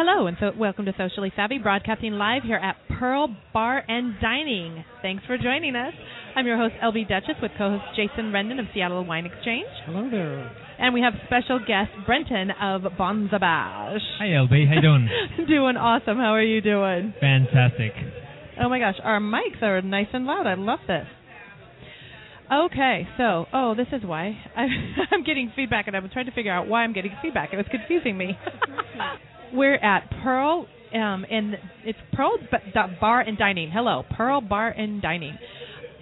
Hello, and so welcome to Socially Savvy, broadcasting live here at Pearl Bar and Dining. Thanks for joining us. I'm your host, LB Dutchess, with co-host Jason Rendon of Seattle Wine Exchange. Hello there. And we have special guest Brenton of Bonza Bash. Hi LB, how you doing? doing awesome. How are you doing? Fantastic. Oh my gosh, our mics are nice and loud. I love this. Okay, so oh, this is why I, I'm getting feedback, and I'm trying to figure out why I'm getting feedback. It was confusing me. We're at Pearl, um, and it's Pearl B- Bar and Dining. Hello, Pearl Bar and Dining,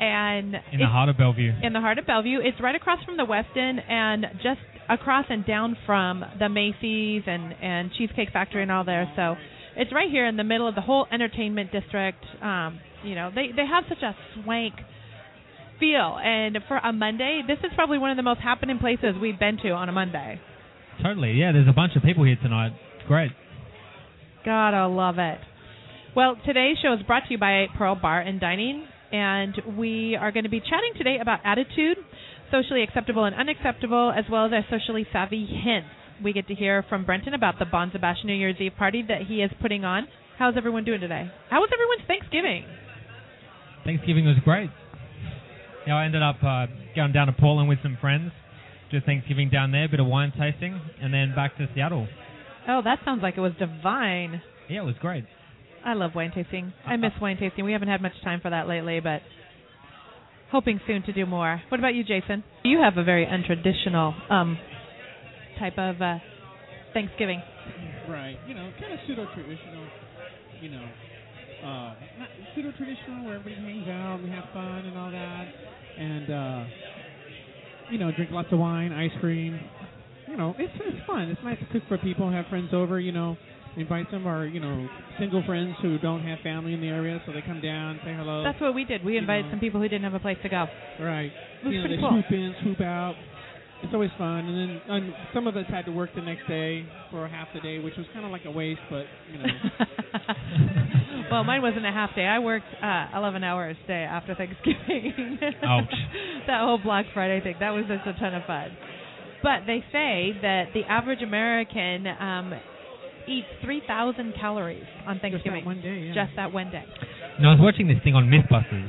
and In the heart of Bellevue. in the heart of Bellevue. It's right across from the Westin and just across and down from the Macy's and and Cheesecake Factory and all there. So it's right here in the middle of the whole entertainment district. Um, you know, they they have such a swank feel, and for a Monday, this is probably one of the most happening places we've been to on a Monday. Totally, yeah. There's a bunch of people here tonight. Great. Gotta love it. Well, today's show is brought to you by Pearl Bar and Dining, and we are going to be chatting today about attitude, socially acceptable and unacceptable, as well as our socially savvy hints. We get to hear from Brenton about the Bonza Bash New Year's Eve party that he is putting on. How's everyone doing today? How was everyone's Thanksgiving? Thanksgiving was great. Yeah, I ended up uh, going down to Portland with some friends, did Thanksgiving down there, a bit of wine tasting, and then back to Seattle. Oh, that sounds like it was divine. Yeah, it was great. I love wine tasting. I miss wine tasting. We haven't had much time for that lately, but hoping soon to do more. What about you, Jason? You have a very untraditional um, type of uh, Thanksgiving. Right. You know, kind of pseudo traditional. You know, uh, not pseudo traditional where everybody hangs out, and we have fun and all that, and uh, you know, drink lots of wine, ice cream. You know, it's it's fun. It's nice to cook for people, have friends over. You know, invite some of our, you know single friends who don't have family in the area, so they come down, say hello. That's what we did. We invited know. some people who didn't have a place to go. right. It was you know, pretty they cool. swoop in, swoop out. It's always fun, and then and some of us had to work the next day for half the day, which was kind of like a waste, but you know. well, mine wasn't a half day. I worked uh, 11 hours a day after Thanksgiving. Ouch. that whole Black Friday thing. That was just a ton of fun. But they say that the average American um, eats 3,000 calories on Just Thanksgiving. that one day, yeah. Just that one day. Now, I was watching this thing on Mythbusters.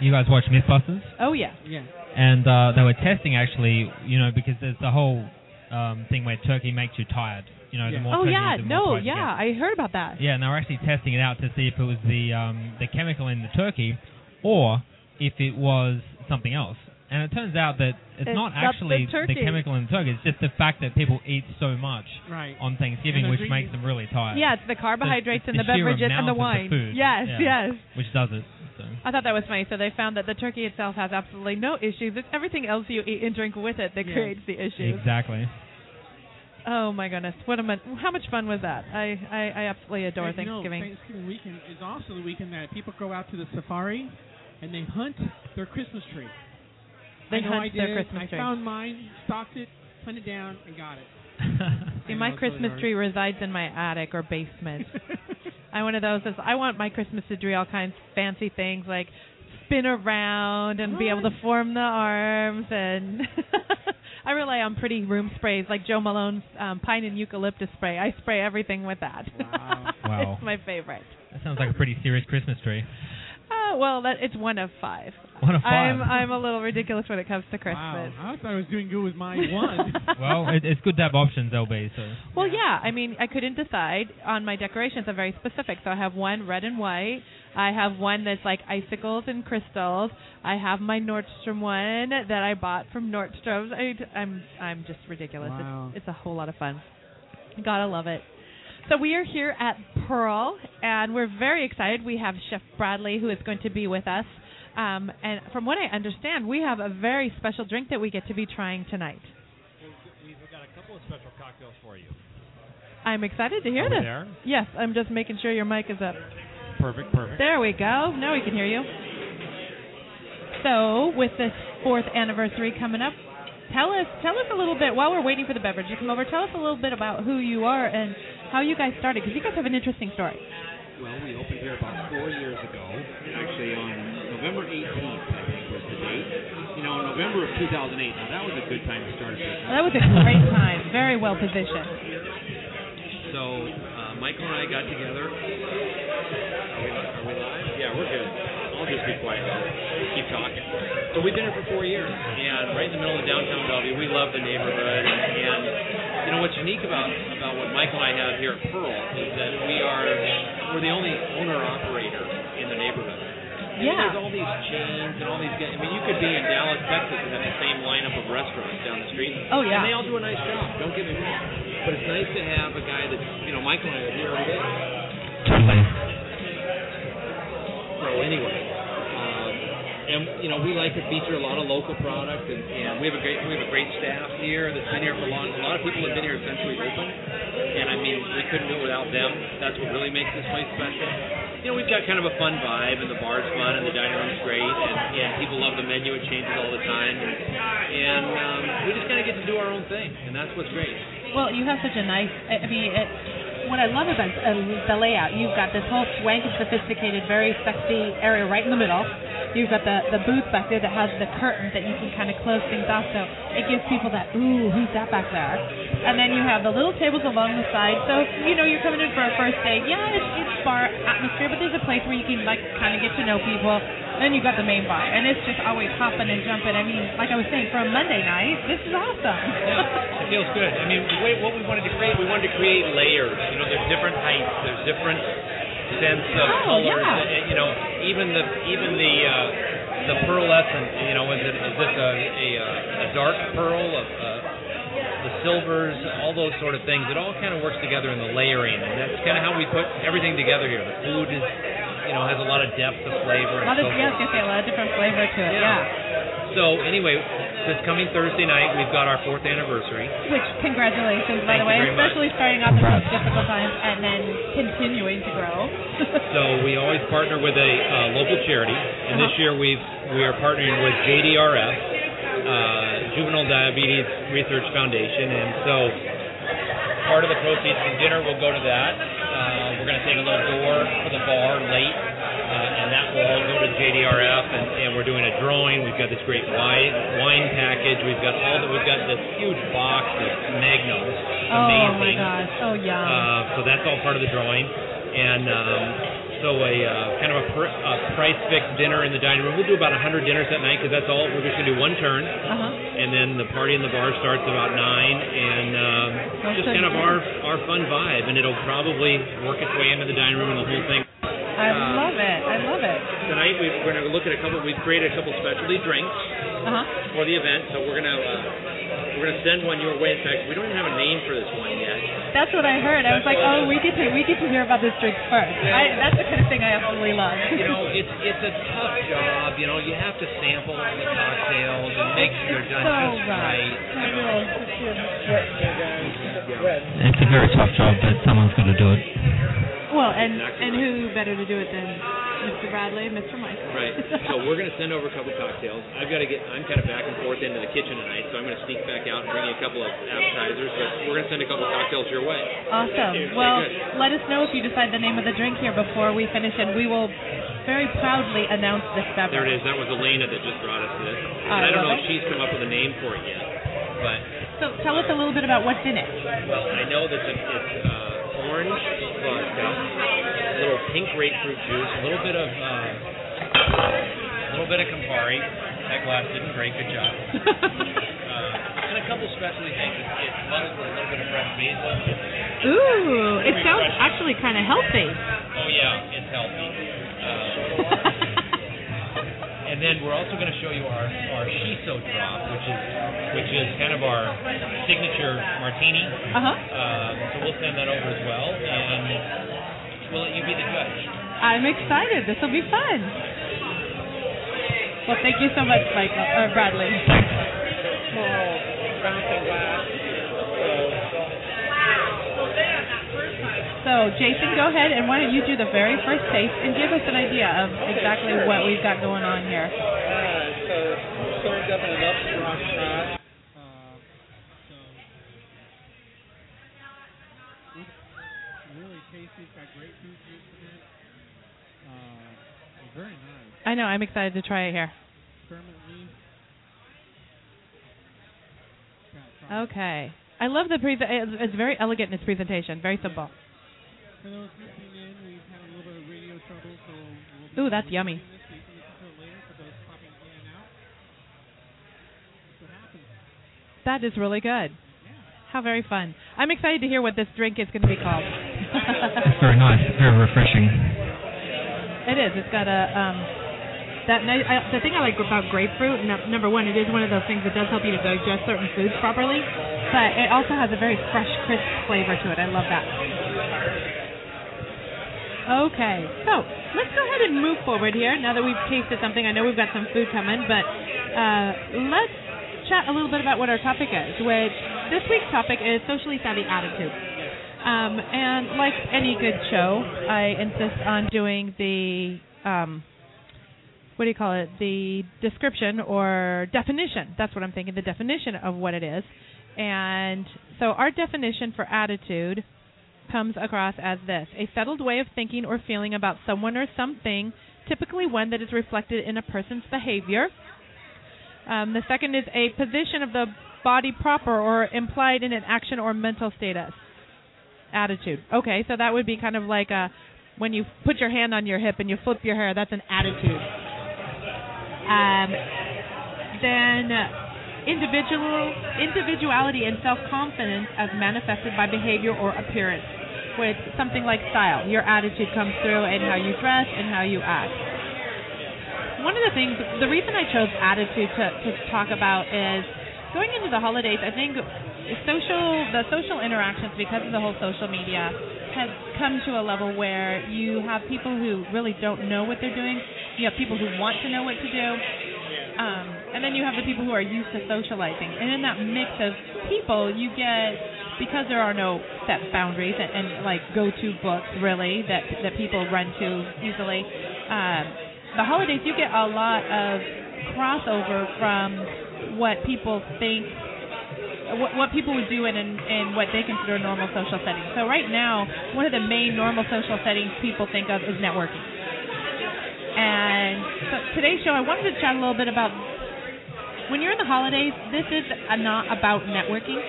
You guys watch Mythbusters? Oh, yeah. yeah. And uh, they were testing actually, you know, because there's the whole um, thing where turkey makes you tired. You know, Yeah. the more Oh, turkey yeah. the more No, tired yeah. I heard about that. Yeah, and they were actually testing it out to see if it was the um, the chemical in the turkey or if it was something else. And it turns out that it's, It's not actually the actually turkey. chemical in the turkey. It's just the fact that people eat so much Right. on Thanksgiving, which makes them really tired. Yeah, it's the carbohydrates The- and the, the sheer beverages and the wine. of food. Yes, Yeah. yes. Which does it. So. I thought that was funny. So they found that the turkey itself has absolutely no issues. It's everything else you eat and drink with it that Yes. creates the issues. Exactly. Oh my goodness, what a mon- how much fun was that? I I, I absolutely adore And, you know, Thanksgiving. Thanksgiving weekend is also the weekend that people go out to the safari and they hunt their Christmas tree. They I know hunt I did. their Christmas I tree. found mine, stalked it, hunted down, and got it. See, I my know, it's really Christmas tree resides in my attic or basement. I'm one of those. That's, I want my Christmas to do all kinds of fancy things like spin around and be able to form the arms and I rely on pretty room sprays like Jo Malone's um, pine and eucalyptus spray. I spray everything with that. Wow. Wow. it's my favorite. That sounds like a pretty serious Christmas tree. Uh, well, that it's one of five. One of five. I'm. I'm a little ridiculous when it comes to Christmas. Wow. I thought I was doing good with my one. well, it, it's good to have options, LB. So Well, Yeah. yeah. I mean, I couldn't decide on my decorations. I'm very specific. So I have one red and white. I have one that's like icicles and crystals. I have my Nordstrom one that I bought from Nordstrom's. I, I'm I'm just ridiculous. Wow. It's, it's a whole lot of fun. Gotta love it. So we are here at Pearl, and we're very excited. We have Chef Bradley who is going to be with us. Um, and from what I understand, we have a very special drink that we get to be trying tonight. We've got a couple of special cocktails for you. I'm excited to hear Over this. there. Yes, I'm just making sure your mic is up. Perfect, perfect. There we go. Now we can hear you. So, with this fourth anniversary coming up, tell us tell us a little bit while we're waiting for the beverage to come over. Tell us a little bit about who you are and how you guys started, because you guys have an interesting story. Well, we opened here about four years ago. Actually, on November 18th, I think was the date. You know, in November of 2008. Now that was a good time to start a business. That was a great time. Very well positioned. So uh, Michael and I got together. Are we, are we live? Yeah, we're good. I'll just be quiet. I'll keep talking. So we've been here for four years, and right in the middle of downtown Bellevue. We love the neighborhood, and, and you know what's unique about about what Michael and I have here at Pearl is that we are we're the only owner operator in the neighborhood. And Yeah. There's all these chains and all these. guys- I mean, you could be in Dallas, Texas, and have the same lineup of restaurants down the street. Oh, yeah. And they all do a nice job. Don't get me wrong. But it's nice to have a guy that's, you know, Michael and I are here every day. Totally. So anyway, and you know, we like to feature a lot of local product, and, and we have a great we have a great staff here that's been here for a long. A lot of people have been here since we opened, and I mean, we couldn't do it without them. That's what really makes this place special. You know, we've got kind of a fun vibe, and the bar's fun, and the dining room's great, and, and people love the menu. It changes all the time, and, and um, we just kind of get to do our own thing, and that's what's great. Well, you have such a nice. I mean, it, what I love about uh, the layout, you've got this whole swanky, sophisticated, very sexy area right in the middle. You've got the the booth back there that has the curtains that you can kind of close things off, so it gives people that ooh, who's that back there? And then you have the little tables along the side. So you know you're coming in for a first date. Yeah, it's, it's bar atmosphere, but there's a place where you can like kind of get to know people. Then you've got the main bar, and it's just always hopping and jumping. I mean, like I was saying, for a Monday night, this is awesome. Yeah, it feels good. I mean, the way, what we wanted to create, we wanted to create layers. You know, there's different heights, there's different sense of Oh, colors. yeah. You know, even the even the uh, the pearlescent. You know, is it is this a a, uh, a dark pearl? A, a, the silvers, all those sort of things. It all kind of works together in the layering, and that's kind of how we put everything together here. The food is, you know, has a lot of depth of flavor. A lot and of, so yeah, I was gonna say a lot of different flavor to it. Yeah. Yeah. So anyway, this coming Thursday night, we've got our fourth anniversary. Which congratulations, by Thank the you way, very much. especially starting off in Congrats. such difficult times and then continuing to grow. So we always partner with a uh, local charity, and this year we've we are partnering with JDRF, uh, Juvenile Diabetes Research Foundation, and so part of the proceeds from dinner will go to that. Uh, we're going to take a little door for the bar late, uh, that will go to JDRF, and, and we're doing a drawing. We've got this great wine wine package. We've got all the, we've got this huge box of Magnos. oh my gosh. Oh yum. Uh, so that's all part of the drawing, and um, so a uh, kind of a, pr- a price fixed dinner in the dining room. We'll do about 100 dinners that night because that's all. We're just gonna do one turn, uh-huh. and then the party in the bar starts about nine, and um, just kind of our our fun vibe, and it'll probably work its way into the dining room and the whole thing. I uh, love it. I love it. Tonight we, we're gonna look at a couple. We've created a couple specialty drinks Uh-huh. for the event, so we're gonna. Uh, we're gonna send one your way. In fact, we don't even have a name for this one yet. That's what I heard. I was like, oh, we get to we get to hear about this drink first. I, that's the kind of thing I absolutely love. you know, it's it's a tough job. You know, you have to sample all the cocktails and make sure they're done so just rough. right. It really is. It's a very tough job, but someone's got to do it. Well, and and who better to do it than Mr. Bradley and Mr. Michael? Right. So we're gonna send over a couple cocktails. I've got to get. I'm kind of back and forth into the kitchen tonight, so I'm gonna sneak back out and bring you a couple of appetizers. But we're gonna send a couple of cocktails your way. Awesome. Well, let us know if you decide the name of the drink here before we finish, and we will very proudly announce this beverage. There it is. That was Elena that just brought us this. I And I don't know love if she's come up with a name for it yet, but So tell us a little bit about what's in it. well, I know that it's, it's uh, orange vodka, a little pink grapefruit juice, a little bit of uh, a little bit of Campari. That glass didn't break. Good job. uh, and a couple specialty things. It's, muddled with a little bit of fresh basil. Ooh, it sounds actually kind of healthy. Oh yeah, it's healthy. Uh, and then we're also going to show you our our shiso drop, which is which is kind of our signature martini. Uh huh. Um, so we'll send that over as well, and we'll let you be the judge. I'm excited. This will be fun. Well, thank you so much, Michael or Bradley. Bouncing glass. So, Jason, go ahead and why don't you do the very first taste and give us an idea of exactly what we've got going on here. Alright, so served up in an upstrong shot. Uh, so it's really tasty. It's got grapefruit juice in it. Uh, very nice. I know. I'm excited to try it here. Spearmint leaf. Got some- Okay. I love the pre. It's, it's very elegant in its presentation. Very simple. For those listening in, we've had a little bit of radio trouble, so we'll Ooh, that's yummy. recording this so you can listen to it later for those popping in and out. That's what happens. That is really good. How very fun. I'm excited to hear what this drink is going to be called. It's very nice, very refreshing. It is. It's got a um that I, the thing I like about grapefruit. Number one, it is one of those things that does help you to digest certain foods properly, but it also has a very fresh, crisp flavor to it. I love that. Okay, so let's go ahead and move forward here. Now that we've tasted something, I know we've got some food coming, but uh, let's chat a little bit about what our topic is. Which this week's topic is socially savvy attitude. Um, and like any good show, I insist on doing the um, what do you call it? The description or definition. That's what I'm thinking. The definition of what it is. And so our definition for attitude comes across as this: a settled way of thinking or feeling about someone or something, typically one that is reflected in a person's behavior. Um, the second is a position of the body proper or implied in an action or mental status attitude. Okay, so that would be kind of like a when you put your hand on your hip and you flip your hair. That's an attitude. Um, then individual individuality and self confidence as manifested by behavior or appearance. With something like style, your attitude comes through in how you dress and how you act. One of the things, the reason I chose attitude to, to talk about is going into the holidays. I think social the social interactions because of the whole social media has come to a level where you have people who really don't know what they're doing. You have people who want to know what to do. Um, and then you have the people who are used to socializing. And in that mix of people, you get because there are no set boundaries and, and like go-to books really that that people run to easily. Um, the holidays, you get a lot of crossover from what people think what, what people would do in, in in what they consider a normal social setting. So right now, one of the main normal social settings people think of is networking. And so today's show, I wanted to chat a little bit about when you're in the holidays. This is not about networking.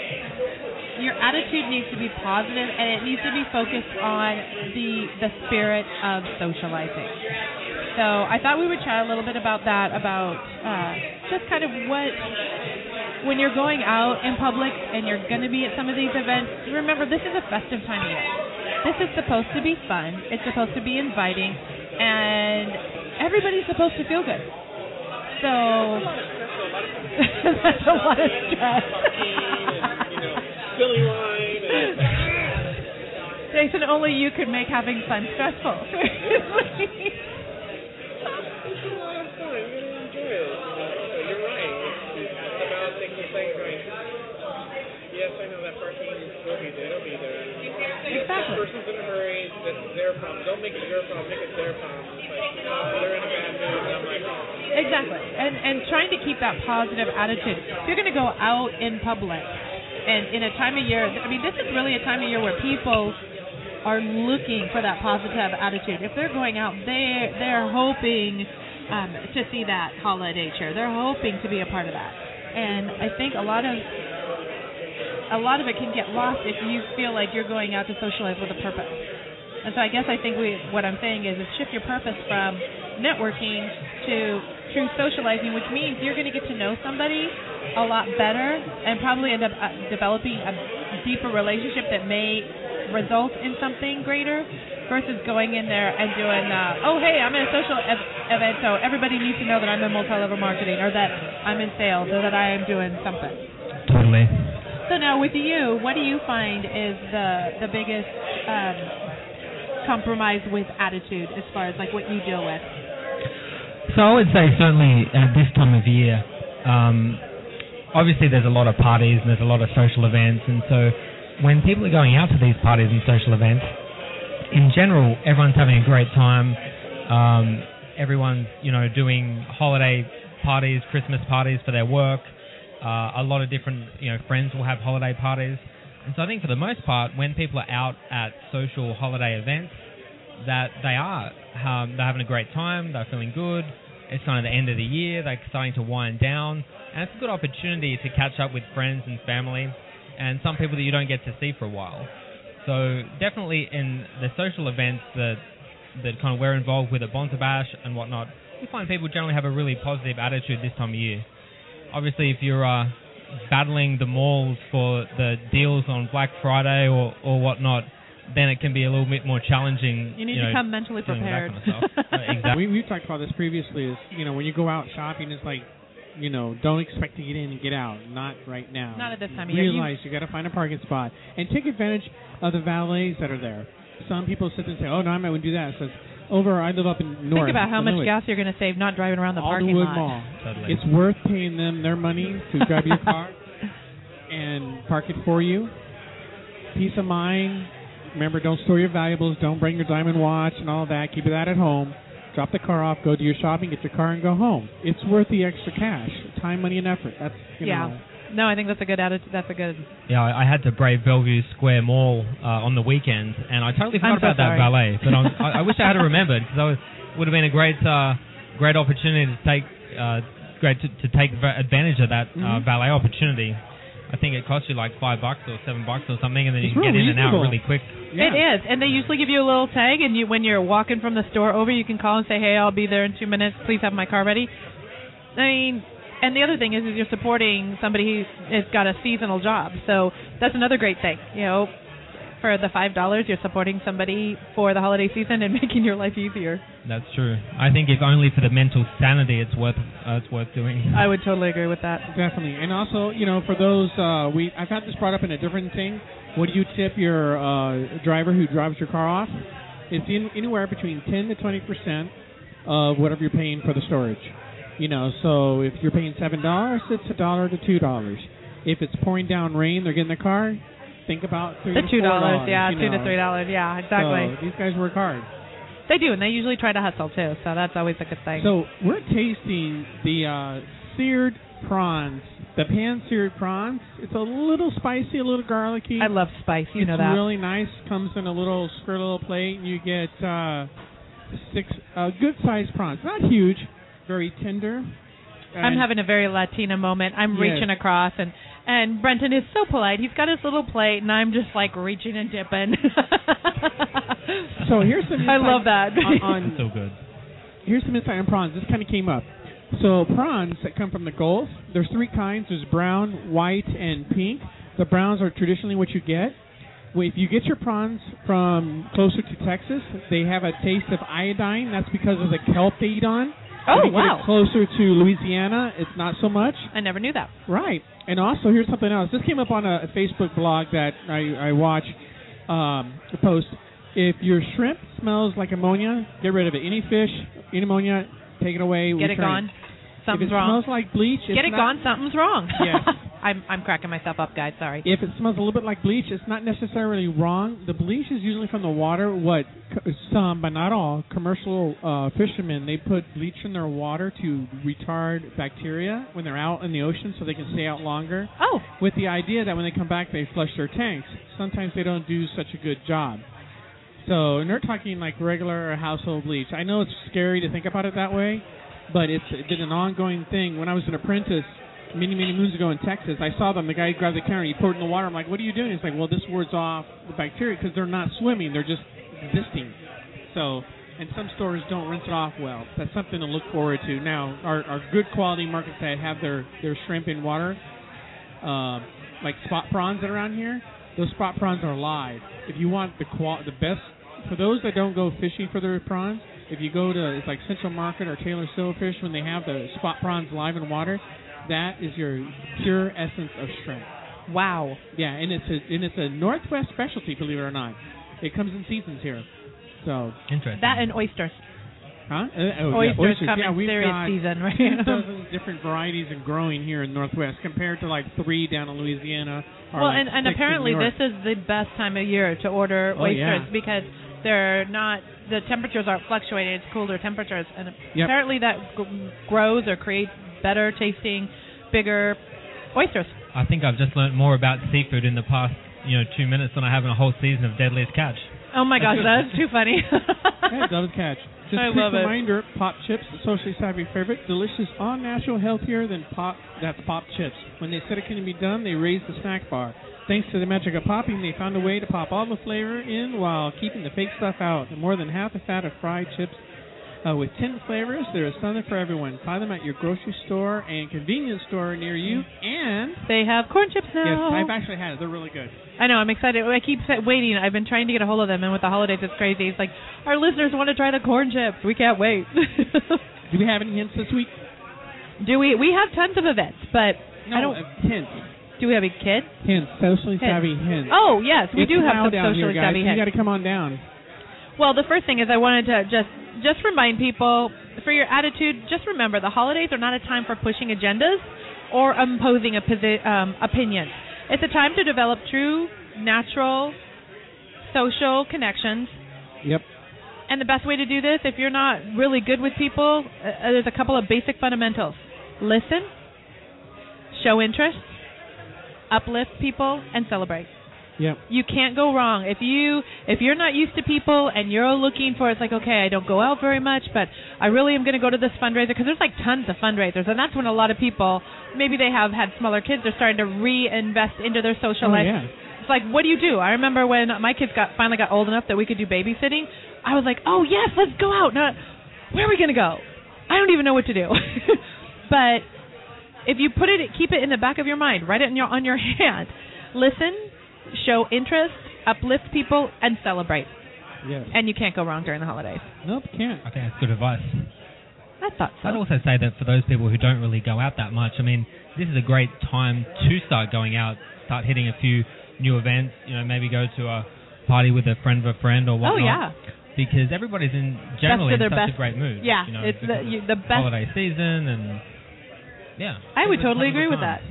Your attitude needs to be positive, and it needs to be focused on the the spirit of socializing. So I thought we would chat a little bit about that, about uh, just kind of what when you're going out in public and you're going to be at some of these events, remember this is a festive time of year. This is supposed to be fun. It's supposed to be inviting, and everybody's supposed to feel good. So that's a lot of stress. Jason, only you could make having fun stressful. it's a lot of fun. You're gonna enjoy it. You know, so you're right. It's, it's about taking things going. Yes, I know that parking will be there. It'll be there. Yes, that Exactly. person's in a hurry. That's their problem. Don't make it your problem. Make it their problem. It's like you they're in a bad mood. And I'm like, oh, Exactly. And and trying to keep that positive attitude. If you're going to go out in public and in a time of year, I mean, this is really a time of year where people are looking for that positive attitude. If they're going out, they they're hoping um, to see that holiday cheer. They're hoping to be a part of that. And I think a lot of a lot of it can get lost if you feel like you're going out to socialize with a purpose. And so I guess I think we what I'm saying is, is shift your purpose from networking to true socializing, which means you're going to get to know somebody a lot better and probably end up uh, developing a deeper relationship that may result in something greater versus going in there and doing, uh, oh, hey, I'm in a social ev- event, so everybody needs to know that I'm in multi-level marketing or that I'm in sales or that I am doing something. Totally. So now with you, what do you find is the the biggest um, compromise with attitude as far as like what you deal with? So I would say certainly at this time of year, um, obviously there's a lot of parties and there's a lot of social events, and so when people are going out to these parties and social events, in general, everyone's having a great time. Um, everyone's you know doing holiday parties, Christmas parties for their work. Uh, a lot of different you know friends will have holiday parties, and so I think for the most part, when people are out at social holiday events, that they are um, they're having a great time, they're feeling good. It's kind of the end of the year, they're starting to wind down, and it's a good opportunity to catch up with friends and family, and some people that you don't get to see for a while. So definitely in the social events that that kind of we're involved with at Bonza Bash and whatnot, we find people generally have a really positive attitude this time of year. Obviously, if you're uh, battling the malls for the deals on Black Friday or or whatnot, then it can be a little bit more challenging. You need know, to come mentally prepared. kind of. Uh, exactly. We we've talked about this previously. Is you know when you go out shopping, it's like you know don't expect to get in and get out. Not right now. Not at this time of year. You- Realize you, got to find a parking spot and take advantage of the valets that are there. Some people sit there and say, "Oh no, I'm not going to do that." It says over. I live up in North. Think about how much gas you're going to save not driving around the parking Alderwood lot. Mall. Totally. It's worth paying them their money to grab your car and park it for you. Peace of mind. Remember, don't store your valuables. Don't bring your diamond watch and all that. Keep that at home. Drop the car off. Go do your shopping. Get your car and go home. It's worth the extra cash, time, money, and effort. That's you Yeah. know. No, I think that's a good attitude. That's a good. Yeah, I I had to brave Bellevue Square Mall uh, on the weekend, and I totally forgot so about that sorry. valet. But I'm, I, I wish I had remembered because I was, would have been a great, uh, great opportunity to take, uh, great to, to take advantage of that uh, Mhm. valet opportunity. I think it cost you like five bucks or seven bucks or something, and then It's you can get in and out really quick. Yeah. It is, and they usually give you a little tag, and you when you're walking from the store over, you can call and say, "Hey, I'll be there in two minutes. Please have my car ready." I mean, and the other thing is, is you're supporting somebody who has got a seasonal job, so that's another great thing. You know, for the five dollars, you're supporting somebody for the holiday season and making your life easier. That's true. I think if only for the mental sanity, it's worth, uh, it's worth doing. I would totally agree with that. Definitely, and also, you know, for those, uh, we I've had this brought up in a different thing. What do you tip your uh, driver who drives your car off? It's in, anywhere between ten to twenty percent of whatever you're paying for the storage. You know, so if you're paying seven dollars, it's a dollar to two dollars. If it's pouring down rain, they're getting the car. Think about three The to two dollars, yeah, two to three dollars, yeah, exactly. So these guys work hard. They do, and they usually try to hustle too, so that's always a good thing. So we're tasting the uh, seared prawns, the pan-seared prawns. It's a little spicy, a little garlicky. I love spice, you it's know that. really nice. Comes in a little square little plate. and You get uh, six uh, good-sized prawns, not huge, very tender. I'm having a very Latina moment. I'm Yes. reaching across and and Brenton is so polite. He's got his little plate and I'm just like reaching and dipping. So here's some. I love that. On, on so good. here's some insight on prawns. This kind of came up. So prawns that come from the Gulf, there's three kinds. There's brown, white, and pink. The browns are traditionally what you get. If you get your prawns from closer to Texas, they have a taste of iodine. That's because of the kelp they eat on. Oh, if you wow. Get closer to Louisiana, it's not so much. I never knew that. Right. And also, here's something else. This came up on a, a Facebook blog that I, I watched. Um, the post. If your shrimp smells like ammonia, get rid of it. Any fish, any ammonia, take it away. Get it gone. Something's if it wrong. smells like bleach, Get it not, gone. Something's wrong. Yes. I'm I'm cracking myself up, guys. Sorry. If it smells a little bit like bleach, it's not necessarily wrong. The bleach is usually from the water. What some, but not all, commercial uh, fishermen they put bleach in their water to retard bacteria when they're out in the ocean, so they can stay out longer. Oh, with the idea that when they come back they flush their tanks. Sometimes they don't do such a good job. So, and they're talking like regular household bleach. I know it's scary to think about it that way, but it's been an ongoing thing. When I was an apprentice many, many moons ago in Texas, I saw them. The guy grabbed the counter, he poured it in the water. I'm like, what are you doing? He's like, well, this wards off the bacteria because they're not swimming, they're just existing. So, and some stores don't rinse it off well. That's something to look forward to. Now, our, our good quality markets that have their, their shrimp in water, uh, like spot prawns that are around here, those spot prawns are live. If you want the qual- the best, for those that don't go fishing for their prawns, if you go to it's like Central Market or Taylor Shellfish when they have the spot prawns live in water, that is your pure essence of shrimp. wow. Yeah, and it's a and it's a Northwest specialty, believe it or not. It comes in seasons here. So, Interesting. That and oysters. huh? Uh, oh, yeah, oysters come yeah, in we've serious got season, right? 10 dozen different varieties and growing here in Northwest compared to like three down in Louisiana. Or well, like and, and apparently this is the best time of year to order Oh, oysters yeah. because they're not the temperatures aren't fluctuating. It's cooler temperatures, and Yep. apparently that g- grows or creates better tasting, bigger oysters. I think I've just learned more about seafood in the past, you know, two minutes than I have in a whole season of Deadliest Catch. Oh my gosh, that's too funny. Yeah, double catch. Just I a quick love it. reminder, Pop Chips, socially savvy favorite, delicious, all natural, healthier than Pop. That's Pop Chips. When they said it can be done, they raised the snack bar. Thanks to the magic of popping, they found a way to pop all the flavor in while keeping the fake stuff out. More than half the fat of fried chips uh, with 10 flavors. There is something for everyone. Find them at your grocery store and convenience store near you. And They have corn chips now. yes, I've actually had it. They're really good. I know. I'm excited. I keep waiting. I've been trying to get a hold of them, and with the holidays, it's crazy. It's like our listeners want to try the corn chips. We can't wait. Do we have any hints this week? do we? We have tons of events, but No, I don't. uh, hints. Do we have a kid? Hints. Socially Hints. savvy hints. Oh yes, we It's do have some down socially here, guys. savvy You got to come on down. Well, the first thing is I wanted to just just remind people for your attitude. Just remember the holidays are not a time for pushing agendas or imposing a posi- um, opinions. It's a time to develop true, natural, social connections. Yep. And the best way to do this, if you're not really good with people, uh, uh, there's a couple of basic fundamentals: listen, show interest, uplift people, and celebrate Yep. you can't go wrong. If you if you're not used to people and you're looking for it's like okay i don't go out very much but i really am going to go to this fundraiser because there's like tons of fundraisers and that's when a lot of people maybe they have had smaller kids they're starting to reinvest into their social Oh, life. yeah. it's like what do you do? I remember when my kids got finally got old enough that we could do babysitting i was like oh yes let's go out. Now where are we going to go? I don't even know what to do. But if you put it keep it in the back of your mind write it in your on your hand. Listen show interest uplift people and celebrate Yes. and you can't go wrong during the holidays Nope, can't. I think that's good advice. i thought so I'd also say that for those people who don't really go out that much, I mean, this is a great time to start going out, start hitting a few new events. You know, maybe go to a party with a friend of a friend or oh, whatnot. oh yeah Because everybody's in generally in their such best- a great mood. yeah you know, it's the you, the best holiday season and yeah. i would totally agree with that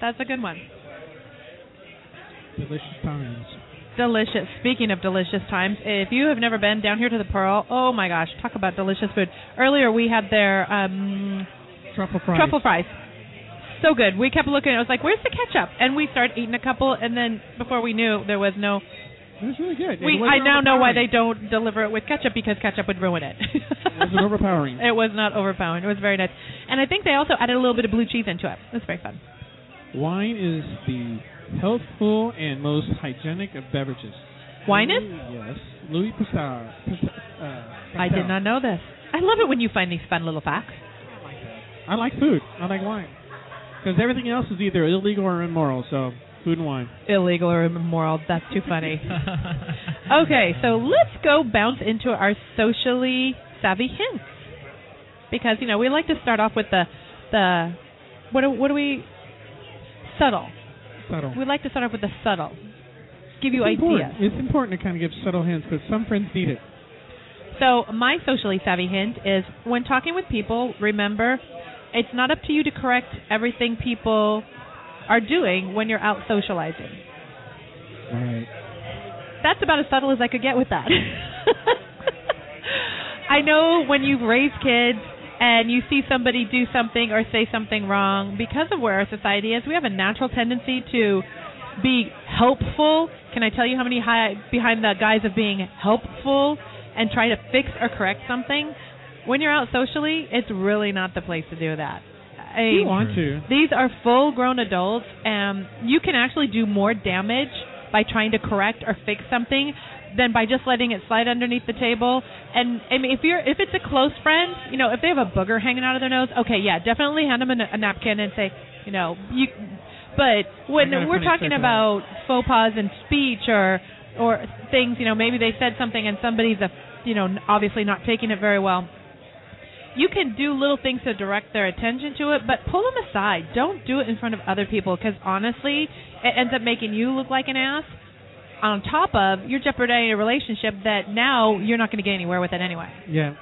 that's a good one Delicious times. delicious speaking of delicious times if you have never been down here to the pearl oh my gosh talk about delicious food earlier we had their um Truffle fries. truffle fries so good we kept looking it was like where's the ketchup and we started eating a couple and then before we knew there was no It was really good. we i now know why they don't deliver it with ketchup because ketchup would ruin it It wasn't overpowering. It was not overpowering. It was very nice. And I think they also added a little bit of blue cheese into it. It was very fun. Wine is the healthful and most hygienic of beverages. Wine? Yes. Louis Pasteur. Uh, I did not know this. I love it when you find these fun little facts. I like food. I like wine. Because everything else is either illegal or immoral. So food and wine. Illegal or immoral. That's too funny. okay, so let's go bounce into our socially savvy hints. Because, you know, we like to start off with the the what do, what do we subtle. Subtle. We like to start off with the subtle. Give you it's ideas. important. It's important to kind of give subtle hints because some friends need it. So, my socially savvy hint is when talking with people, remember it's not up to you to correct everything people are doing when you're out socializing. Right. That's about as subtle as I could get with that. I know when you've raised kids and you see somebody do something or say something wrong, because of where our society is, we have a natural tendency to be helpful. Can I tell you how many high, behind the guise of being helpful and try to fix or correct something? When you're out socially, it's really not the place to do that. I, You want to. these are full grown adults and you can actually do more damage by trying to correct or fix something than by just letting it slide underneath the table. And I mean if you're if it's a close friend, you know, if they have a booger hanging out of their nose, okay, yeah, definitely hand them a, a napkin and say, you know, you but when I got a we're talking about faux pas in speech or or things, you know, maybe they said something and somebody's a, you know, obviously not taking it very well you can do little things to direct their attention to it, but pull them aside. Don't do it in front of other people because honestly, it ends up making you look like an ass. On top of you're jeopardizing a relationship that now you're not going to get anywhere with it anyway. Yeah.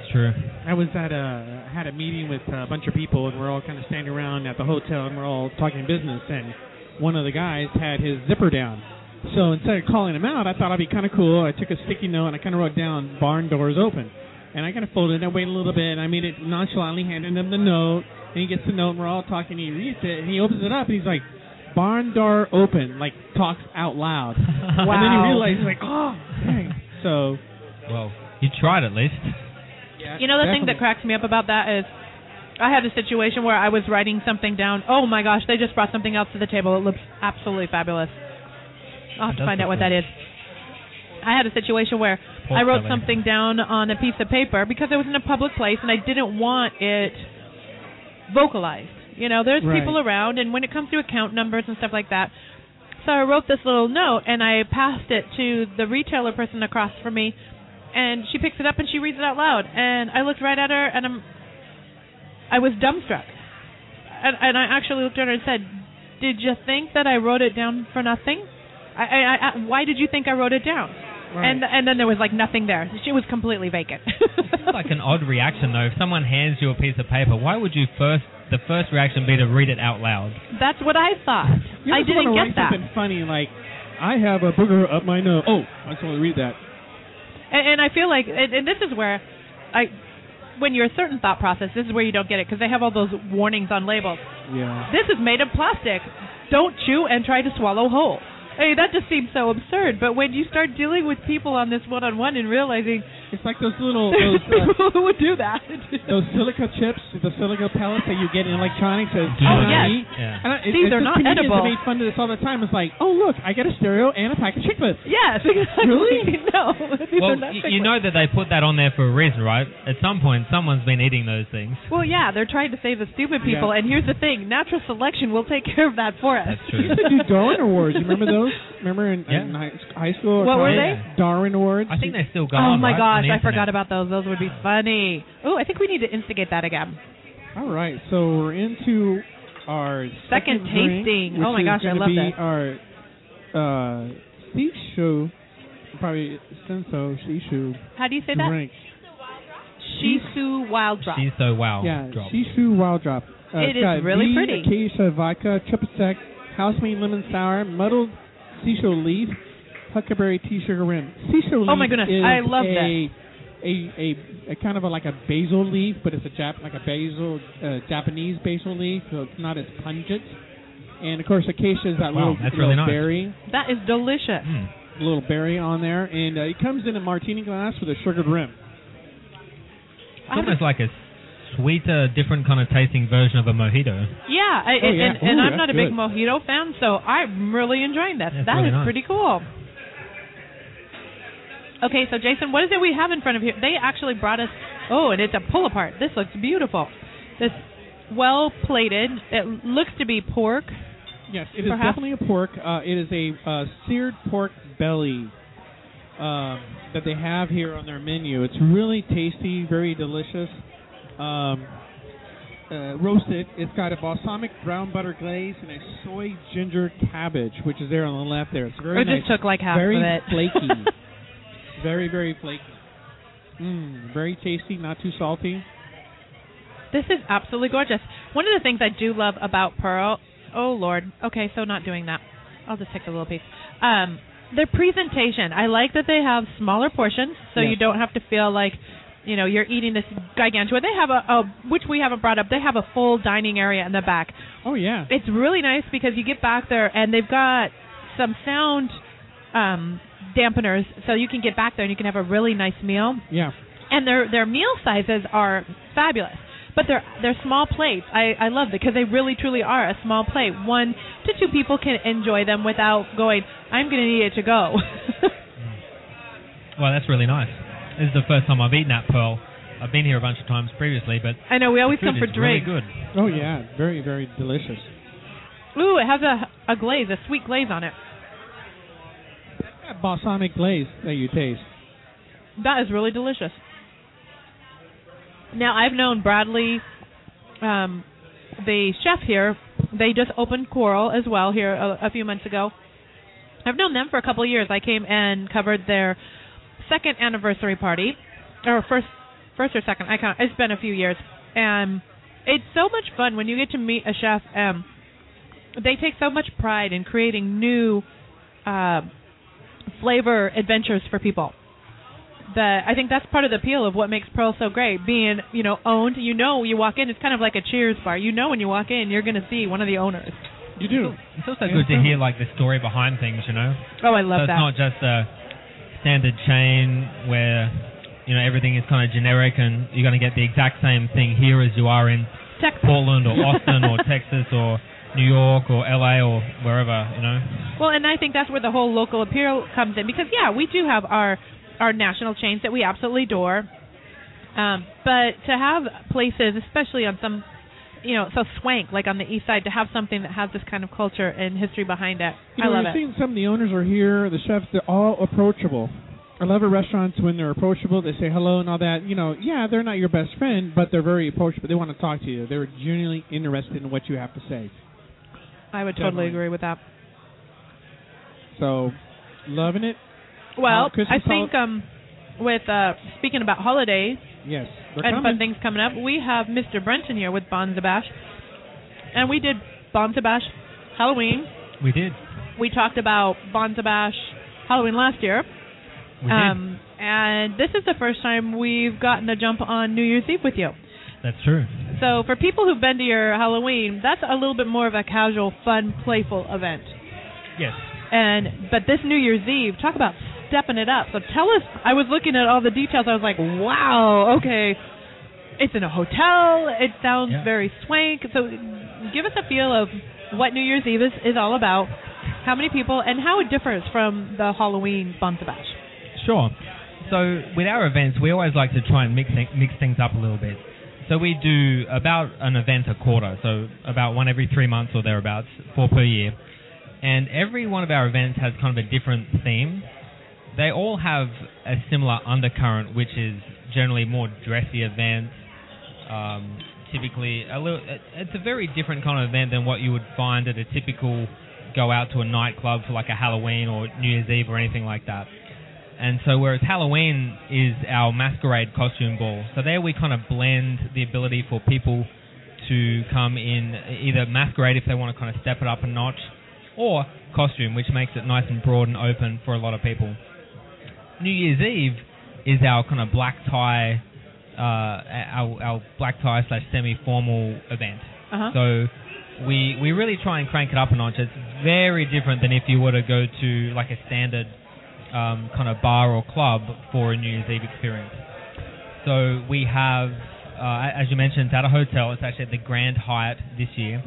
It's true. I was at a had a meeting with a bunch of people, and we're all kind of standing around at the hotel, and we're all talking business. And one of the guys had his zipper down. So instead of calling him out, I thought I'd be kind of cool. I took a sticky note and I kind of wrote down "barn doors open," and I kind of folded it. I waited a little bit. And I made it nonchalantly, handed him the note, and he gets the note. and We're all talking. And He reads it, and he opens it up, and he's like, "Barn door open," like talks out loud. And then he Wow. realized, like, "Oh, dang." So well, you tried at least. yeah, You know the thing that cracks me up about that is I had a situation where I was writing something down. Oh my gosh, they just brought something else to the table. It looks absolutely fabulous. I'll have to find out look what that is. I had a situation where Pork I wrote belly. something down on a piece of paper because I was in a public place and I didn't want it vocalized. You know, there's Right. people around, and when it comes to account numbers and stuff like that. So I wrote this little note and I passed it to the retailer person across from me, and she picks it up and she reads it out loud. And I looked right at her and I'm, I was dumbstruck. And, and I actually looked at her and said, "Did you think that I wrote it down for nothing? I, I, I, why did you think I wrote it down?" Right. And and then there was like nothing there. She was completely vacant. It's like an odd reaction though. If someone hands you a piece of paper, why would you first? The first reaction be to read it out loud. That's what I thought. You I just didn't wanna get write that. Something funny like, I have a booger up my nose. Oh, I just want to read that. And, and I feel like, and, and this is where I, when you're a certain thought process, this is where you don't get it because they have all those warnings on labels. Yeah. This is made of plastic. Don't chew and try to swallow whole. Hey, that just seems so absurd. But when you start dealing with people on this one-on-one and realizing It's like those little those uh, who would do that. those silica chips, the silica pellets that you get in electronics. That Oh, yes. Yeah. And I, it, These it's are not edible. that made fun of this all the time. It's like, oh look, I get a stereo and a pack of chiclets. yes, exactly. Really? No, these Well, are not y- you know that they put that on there for a reason, right? At some point, someone's been eating those things. Well, yeah, they're trying to save the stupid people, Yeah. and here's the thing: natural selection will take care of that for us. That's true. They used to do Darwin Awards. You remember those? Remember in, Yeah. in high, high school? What were they? Darwin Awards. I think they still go Oh on. my right, gosh, I forgot about those. Those would be funny. Oh, I think we need to instigate that again. All right, so we're into our Second drink, tasting. which Oh my gosh, I gonna love be this. Our uh, Shishu, probably Senso Shishu How do you say that? drink. Shisu Wild Drop. She's so wow. Yeah, drop. Shishu Wild Drop. Uh, it's really V, pretty. Acacia vodka, triple sec, house made lemon sour, muddled Sisho leaf, huckleberry tea sugar rim. Sisho leaf Oh my goodness, is I love a, A, a, a kind of a, like a basil leaf, but it's a Jap like a basil uh, Japanese basil leaf, so it's not as pungent. And of course, acacia is that Wow, little, that's little really nice. berry, That is delicious. Mm. little berry on there, and uh, it comes in a martini glass with a sugared rim. It's almost like a sweeter, different kind of tasting version of a mojito. Yeah, I, Oh, and, yeah. and, and Ooh, I'm not a big good. mojito fan, so I'm really enjoying this. That's That really is nice. pretty cool. Okay, so Jason, what is it we have in front of you? They actually brought us. Oh, and it's a pull apart. This looks beautiful. This well plated. It looks to be pork. Yes, it is Perhaps? definitely a pork. Uh, it is a uh, seared pork belly um, that they have here on their menu. It's really tasty, very delicious. Um, uh, roasted. It's got a balsamic brown butter glaze and a soy ginger cabbage, which is there on the left. There, it's very Or nice. just took like half very of it. flaky. very very flaky. Mmm, very tasty, not too salty. This is absolutely gorgeous. One of the things I do love about Pearl. Oh Lord. Okay, so not doing that. I'll just take the little piece. Um, their presentation. I like that they have smaller portions, so Yes. you don't have to feel like, you know, you're eating this gigantua. They have a, a, which we haven't brought up. They have a full dining area in the back. Oh yeah. It's really nice because you get back there and they've got some sound um, dampeners, so you can get back there and you can have a really nice meal Yeah. and their their meal sizes are fabulous. But they're they're small plates. I I love it because they really truly are a small plate. One to two people can enjoy them without going. I'm going to need it to go. Well, that's really nice. This is the first time I've eaten that pearl. I've been here a bunch of times previously, but I know we always come for is really drinks. good. Oh yeah. Very very delicious. Ooh, it has a a glaze, a sweet glaze on it. That balsamic glaze that you taste. That is really delicious. Now I've known Bradley, um, the chef here. They just opened Coral as well here a, a few months ago. I've known them for a couple of years. I came and covered their second anniversary party, or first, first or second. I can't. It's been a few years, and it's so much fun when you get to meet a chef. Um, they take so much pride in creating new uh, flavor adventures for people that I think that's part of the appeal of what makes Pearl so great. Being, you know, owned. You know, you walk in, it's kind of like a Cheers bar. You know, when you walk in, you're going to see one of the owners. You do. It's also Yeah, good to hear like the story behind things, you know. Oh, I love so it's that. not just a standard chain where you know everything is kind of generic and you're going to get the exact same thing here as you are in Texas. Portland or Austin or Texas or New York or LA or wherever, you know. Well, and I think that's where the whole local appeal comes in because yeah, we do have our our national chains that we absolutely adore. Um, but to have places, especially on some, you know, so swank like on the east side, to have something that has this kind of culture and history behind it, You I know, love you're it. seeing some of the owners are here, the chefs, they're all approachable. I love at restaurants when they're approachable. They say hello and all that. You know, yeah, they're not your best friend, but they're very approachable. They want to talk to you. They're genuinely interested in what you have to say. I would totally Definitely. agree with that. So, loving it. Well, Uh, I think um, with uh, speaking about holidays Yes, and coming. fun things coming up, we have Mr. Brenton here with Bonza Bash, and we did Bonza Bash Halloween. We did. We talked about Bonza Bash Halloween last year. We Um, and this is the first time we've gotten a jump on New Year's Eve with you. That's true. So for people who've been to your Halloween, that's a little bit more of a casual, fun, playful event. Yes. And but this New Year's Eve, talk about stepping it up. So tell us. I was looking at all the details. I was like, wow, okay. It's in a hotel. It sounds Yeah. very swank. So give us a feel of what New Year's Eve is, is all about. How many people and how it differs from the Halloween Bonza Bash. Sure. So with our events, we always like to try and mix mix things up a little bit. So we do about an event a quarter, so about one every three months or thereabouts, four per year. And every one of our events has kind of a different theme. They all have a similar undercurrent, which is generally more dressy events. Um, typically, a little, it's a very different kind of event than what you would find at a typical go out to a nightclub for like a Halloween or New Year's Eve or anything like that. And so, whereas Halloween is our masquerade costume ball, so there we kind of blend the ability for people to come in either masquerade if they want to kind of step it up a notch, or costume, which makes it nice and broad and open for a lot of people. New Year's Eve is our kind of black tie, uh, our, our black tie slash semi-formal event. Uh-huh. So we we really try and crank it up a notch. It's very different than if you were to go to like a standard um, kind of bar or club for a New Year's Eve experience. So we have, uh, as you mentioned, it's at a hotel. It's actually at the Grand Hyatt this year,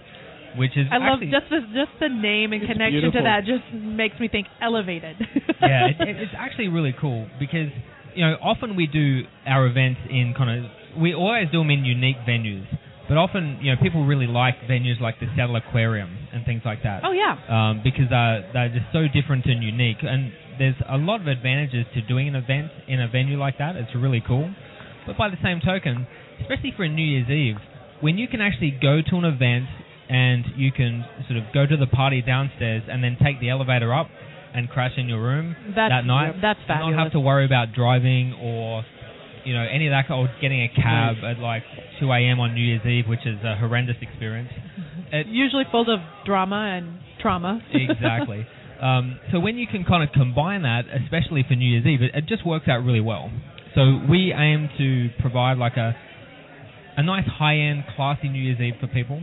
which is I love just the just the name and connection to that just makes me think elevated. yeah, it, it- it's actually really cool because you know often we do our events in kind of we always do them in unique venues, but often you know people really like venues like the Seattle Aquarium and things like that. oh yeah. um, because they're, they're just so different and unique. And there's a lot of advantages to doing an event in a venue like that. It's really cool. But by the same token, especially for a New Year's Eve, when you can actually go to an event and you can sort of go to the party downstairs and then take the elevator up and crash in your room That's that night, that's and fabulous. not have to worry about driving or you know any of that or getting a cab at like 2 a.m. on New Year's Eve, which is a horrendous experience. It, Usually full of drama and trauma. exactly. Um, so when you can kind of combine that, especially for New Year's Eve, it, it just works out really well. So we aim to provide like a a nice high-end, classy New Year's Eve for people.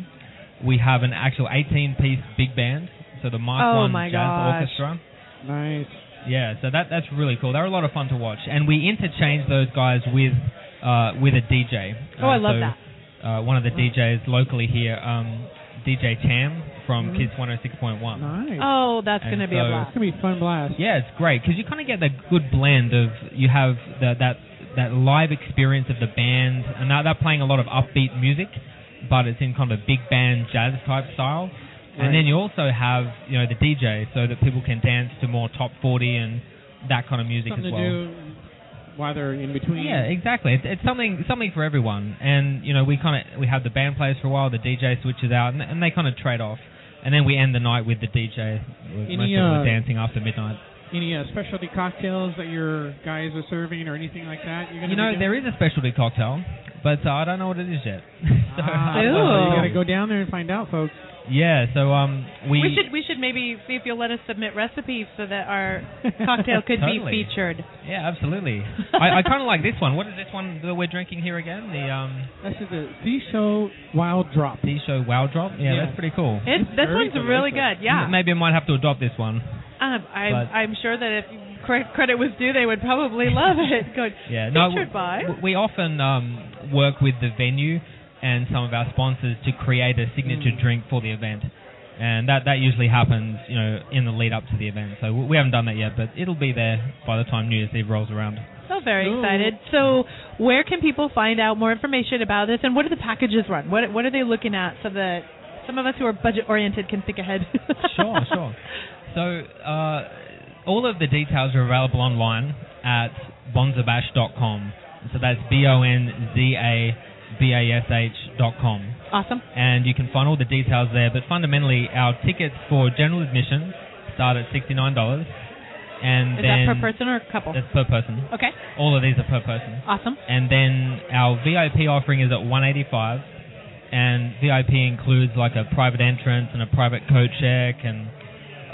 We have an actual 18-piece big band, so the Mark Oh One my Jazz gosh. Orchestra. Nice. Yeah, so that that's really cool. They're a lot of fun to watch, and we interchange those guys with uh, with a DJ. Oh, I Uh, love so, that. Uh, one of the DJs locally here, um, DJ Tam from Mhm. KISS 106.1. Nice. Oh, that's And going to be a blast. It's gonna be a fun blast. Yeah, it's great because you kind of get that good blend of you have the, that that live experience of the band, and now they're playing a lot of upbeat music, but it's in kind of a big band jazz type style. Right. And then you also have you know the DJ, so that people can dance to more top 40 and that kind of music Something as to well. do while they're in between. Yeah, exactly. It's, it's something something for everyone, and you know we kind of we have the band players for a while, the DJ switches out, and, and they kind of trade off, and then we end the night with the DJ. with Any, Most people are uh, dancing after midnight. Any uh, specialty cocktails that your guys are serving or anything like that? You're You know, be there is a specialty cocktail, but uh, I don't know what it is yet. so, Ah, Ew. well, you gotta go down there and find out, folks. yeah, so um, we, We should we should maybe see if you'll let us submit recipes so that our cocktail could Totally. be featured. yeah, absolutely. I, I kind of like this one. What is this one that we're drinking here again? The um, This is the Sea Show Wild Drop. Tea Show Wow Drop. Yeah, Yeah. that's pretty cool. It's this very one's really good. Yeah, Maybe I might have to adopt this one. Um, I'm but- I'm sure that if credit was due, they would probably love it. Good. Yeah, no, Featured by. we often um, work with the venue and some of our sponsors to create a signature Mm. drink for the event. And that, that usually happens, you know, in the lead up to the event. So we haven't done that yet, but it'll be there by the time New Year's Eve rolls around. So very Cool. excited. So where can people find out more information about this, and what do the packages run? What what are they looking at so that some of us who are budget oriented can think ahead? Sure, sure. So uh, all of the details are available online at bonzabash.com. So that's B O N Z A B A S H dot com. Awesome. And you can find all the details there. But fundamentally, our tickets for general admission start at $69. And Is then that per person or a couple? That's per person. Okay. All of these are per person. Awesome. And then our VIP offering is at 185 and VIP includes like a private entrance and a private coat check and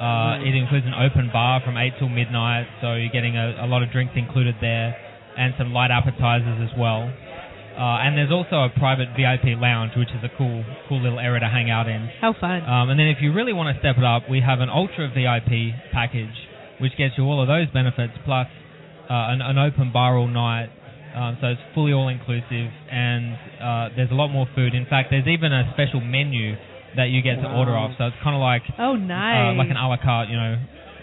uh, it includes an open bar from 8 till midnight so you're getting a, a lot of drinks included there and some light appetizers as well. Uh, and there's also a private VIP lounge which is a cool cool little area to hang out in. How fun. Um, and then if you really want to step it up, we have an ultra VIP package, which gets you all of those benefits plus uh, an, an open bar all night. Um, so it's fully all inclusive, and uh, there's a lot more food. In fact, there's even a special menu that you get to order off. So it's kind of like oh, nice. uh, like an a la carte, you know,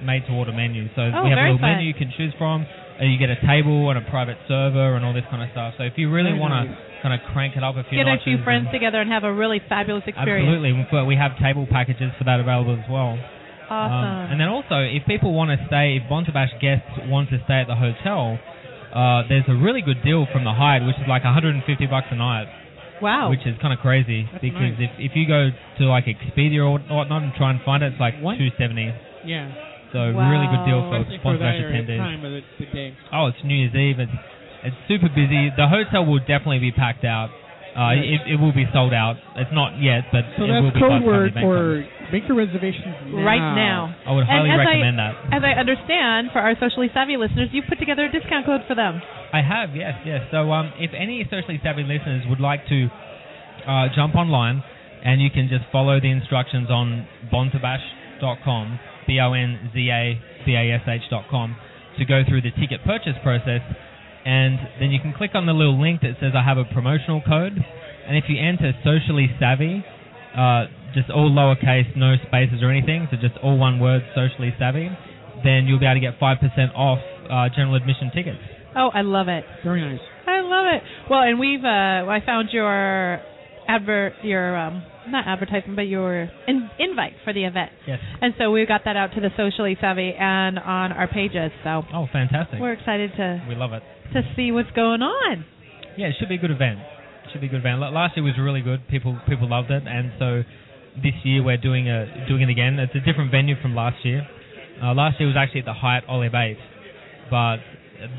made to order menu. So Oh, we have a little fun. menu you can choose from. Uh, you get a table and a private server and all this kind of stuff. So if you really want to kind of crank it up a few Get a few friends and- together and have a really fabulous experience. Absolutely, but we have table packages for that available as well. Awesome. Um, and then also, if people want to stay, if Bonza Bash guests want to stay at the hotel, uh, there's a really good deal from the Hyatt, which is like 150 bucks a night, wow. which is kind of crazy That's because nice. if if you go to like Expedia or whatnot and try and find it, it's like What? 270. Yeah. So really good deal for Especially for that Bonza Bash area attendees. time of the, the day. Oh, it's New Year's Eve. It's it's super busy. The hotel will definitely be packed out. Uh, Yes. it, it will be sold out. It's not yet, but So it will that's be by code the time the word for make your reservations now. right now. I would highly as I- recommend that. As I understand, for our socially savvy listeners, you've put together a discount code for them. I have, yes, yes. So um, if any socially savvy listeners would like to uh, jump online, and you can just follow the instructions on bonzabash.com, B-O-N-Z-A-B-A-S-H.com, to go through the ticket purchase process, and then you can click on the little link that says I have a promotional code, and if you enter socially savvy, uh, just all lowercase, no spaces or anything, so just all one word, socially savvy, then you'll be able to get 5% off uh, general admission tickets. Oh, I love it. Very nice. I love it. Well, and we've uh I found your advert your um not advertisement but your in, invite for the event. Yes. And so we got that out to the socially savvy and on our pages. So Oh, fantastic. we're excited to We love it. to see what's going on. Yeah, it should be a good event. It should be a good event. Last year was really good. People people loved it, and so this year we're doing a doing it again. It's a different venue from last year. Uh, last year was actually at the Hyatt Olive 8, but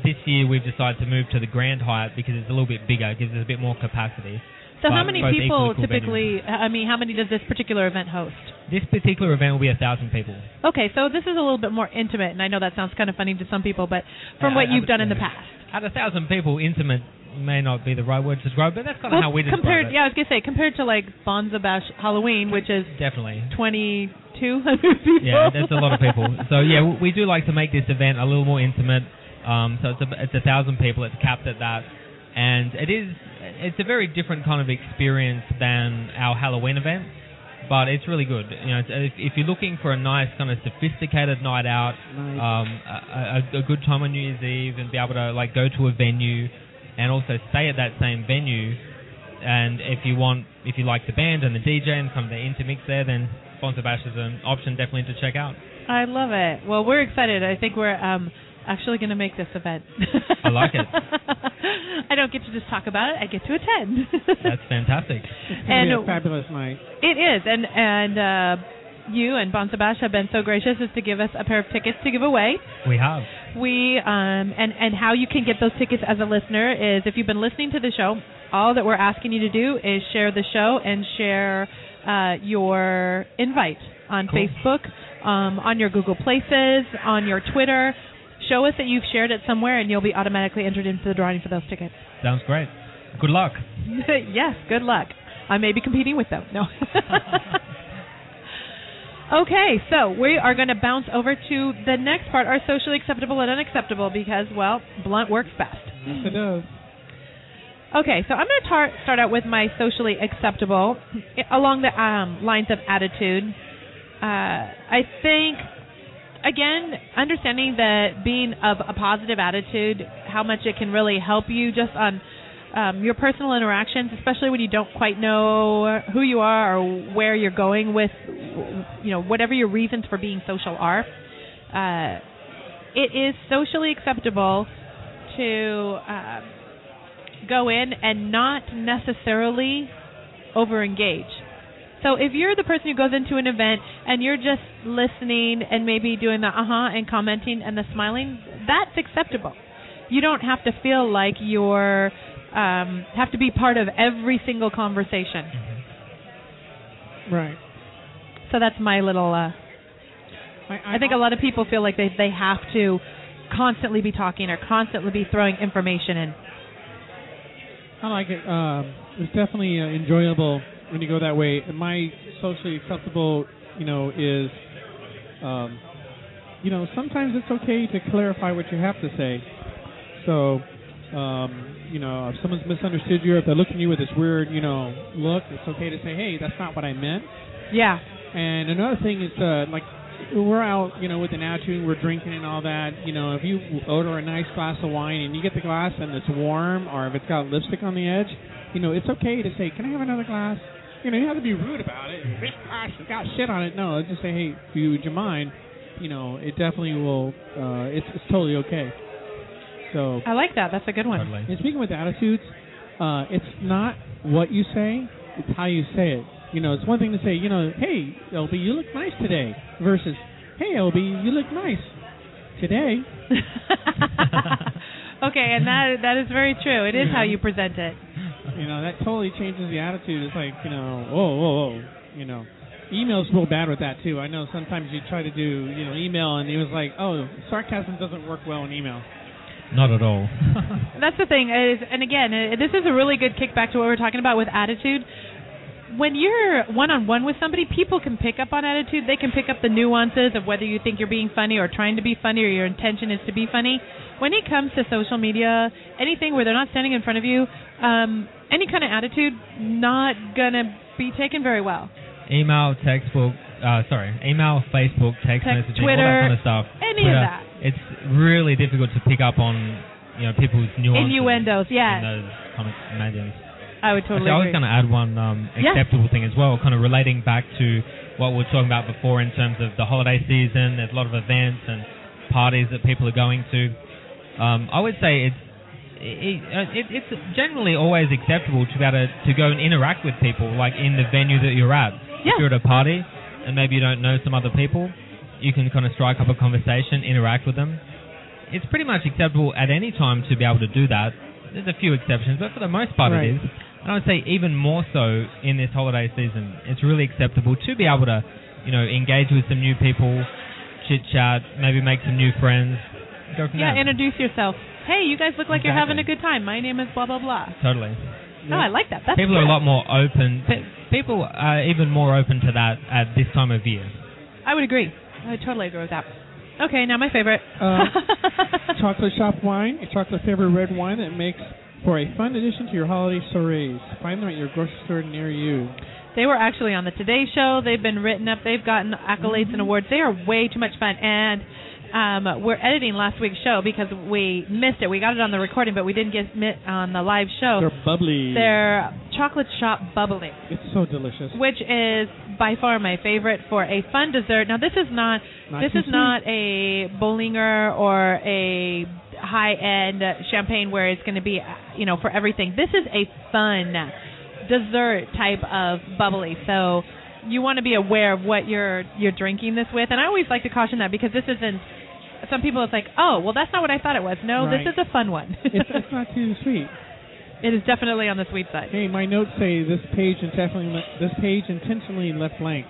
this year we've decided to move to the Grand Hyatt because it's a little bit bigger, gives us a bit more capacity. So how many people typically I mean how many does this particular event host? This particular event will be a thousand people. Okay, so this is a little bit more intimate and I know that sounds kind of funny to some people but from Yeah, what I- I you've would done in the past. At a thousand people, intimate may not be the right word to describe, but that's kind of Well, how we describe compared it. yeah, I was going to say compared to like Bonza Bash Halloween which is Definitely. 2200 people. Yeah, that's a lot of people. So yeah, we do like to make this event a little more intimate. Um, so it's a it's a thousand people. It's capped at that, and it is it's a very different kind of experience than our Halloween event. But it's really good. You know, if, if you're looking for a nice kind of sophisticated night out, Nice. um, a, a, a good time on New Year's Eve, and be able to like go to a venue, and also stay at that same venue. And if you want, if you like the band and the DJ and some of the intermix there, then Bonza Bash is an option definitely to check out. I love it. Well, we're excited. I think we're um actually going to make this event. I like it. I don't get to just talk about it. I get to attend. That's fantastic. It's gonna be And- a fabulous night. It is, and and uh, you and Bonza Bash have been so gracious as to give us a pair of tickets to give away. We have. We um and and how you can get those tickets as a listener is if you've been listening to the show, all that we're asking you to do is share the show and share uh, your invite on Cool. Facebook, um, on your Google Places, on your Twitter. Show us that you've shared it somewhere, and you'll be automatically entered into the drawing for those tickets. Sounds great. Good luck. yes, good luck. I may be competing with them. No. okay, so we are going to bounce over to the next part, our socially acceptable and unacceptable, because, well, blunt works best. Yes, it does. Okay, so I'm going to tar- start out with my socially acceptable along the um, lines of attitude. Uh, I think, again, understanding that being of a positive attitude, how much it can really help you just on um, your personal interactions, especially when you don't quite know who you are or where you're going with, you know, whatever your reasons for being social are. Uh, it is socially acceptable to. Uh, go in and not necessarily over engage. So if you're the person who goes into an event and you're just listening and maybe doing the uh-huh and commenting and the smiling, that's acceptable. You don't have to feel like you're um, have to be part of every single conversation. Right. So that's my little. Uh, I, I think a lot of people feel like they they have to constantly be talking or constantly be throwing information in. I like it. Um, it's definitely uh, enjoyable when you go that way. My socially acceptable, you know, is, um, you know, sometimes it's okay to clarify what you have to say. So, um, you know, if someone's misunderstood you, or if they're looking at you with this weird, you know, look, it's okay to say, hey, that's not what I meant. Yeah. And another thing is, uh, like, we're out, you know, with an attitude, we're drinking and all that. You know, if you order a nice glass of wine and you get the glass and it's warm, or if it's got lipstick on the edge, you know, it's okay to say, "Can I have another glass?" You know, you have to be rude about it. This glass has got shit on it. No, just say, "Hey, do you, would you mind?" You know, it definitely will. Uh, it's it's totally okay. So, I like that. That's a good one. Totally. and speaking with attitudes, uh, it's not what you say; it's how you say it. You know, it's one thing to say, you know, hey, LB, you look nice today, versus, hey, LB, you look nice today. okay, and that that is very true. It is how you present it. You know, that totally changes the attitude. It's like, you know, whoa, whoa, whoa. You know, email's real bad with that too. I know sometimes you try to do, you know, email and it was like, oh, sarcasm doesn't work well in email. Not at all. That's the thing is, and again, uh, this is a really good kickback to what we're talking about with attitude. When you're one on one with somebody, people can pick up on attitude. They can pick up the nuances of whether you think you're being funny or trying to be funny or your intention is to be funny. When it comes to social media, anything where they're not standing in front of you, um, any kind of attitude, not gonna be taken very well. email, textbook, uh, sorry, email, Facebook, text, Text, messaging, Twitter, all that kind of stuff. any Twitter, of that. It's really difficult to pick up on, you know, people's nuances. Innuendos, In yes. those comments, imagines. I would totally Actually, I was going to add one um, Yeah. acceptable thing as well, kind of relating back to what we were talking about before in terms of the holiday season. There's a lot of events and parties that people are going to. Um, I would say it's it, it, it's generally always acceptable to be able to, to go and interact with people, like in the venue that you're at. Yeah. If you're at a party and maybe you don't know some other people, you can kind of strike up a conversation, interact with them. It's pretty much acceptable at any time to be able to do that. There's a few exceptions, but for the most part Right. it is. And I would say even more so in this holiday season, it's really acceptable to be able to, you know, engage with some new people, chit chat, maybe make some new friends, go from yeah, there. introduce yourself. Hey, you guys look like you're having a good time. My name is blah blah blah. totally. Oh, I like that. That's people are a lot more open. People are even more open to that at this time of year. I would agree. I would totally agree with that. Okay, now my favorite. Uh, chocolate shop wine, a chocolate flavored red wine that makes for a fun addition to your holiday soirees. Find them at your grocery store near you. they were actually on the Today Show. They've been written up. They've gotten accolades and awards. They are way too much fun. And um, we're editing last week's show because we missed it. We got it on the recording, but we didn't get it on the live show. They're bubbly. They're chocolate shop bubbly. It's so delicious. which is by far my favorite for a fun dessert. Now this is not, Not this is not a Bollinger or a high end champagne where it's going to be you know for everything. This is a fun dessert type of bubbly. So you want to be aware of what you're you're drinking this with. And I always like to caution that because this isn't some people it's like, "Oh, well that's not what I thought it was." No, Right. this is a fun one. it's, it's not too sweet. it is definitely on the sweet side. Hey, my notes say this page intentionally le- this page intentionally left blank.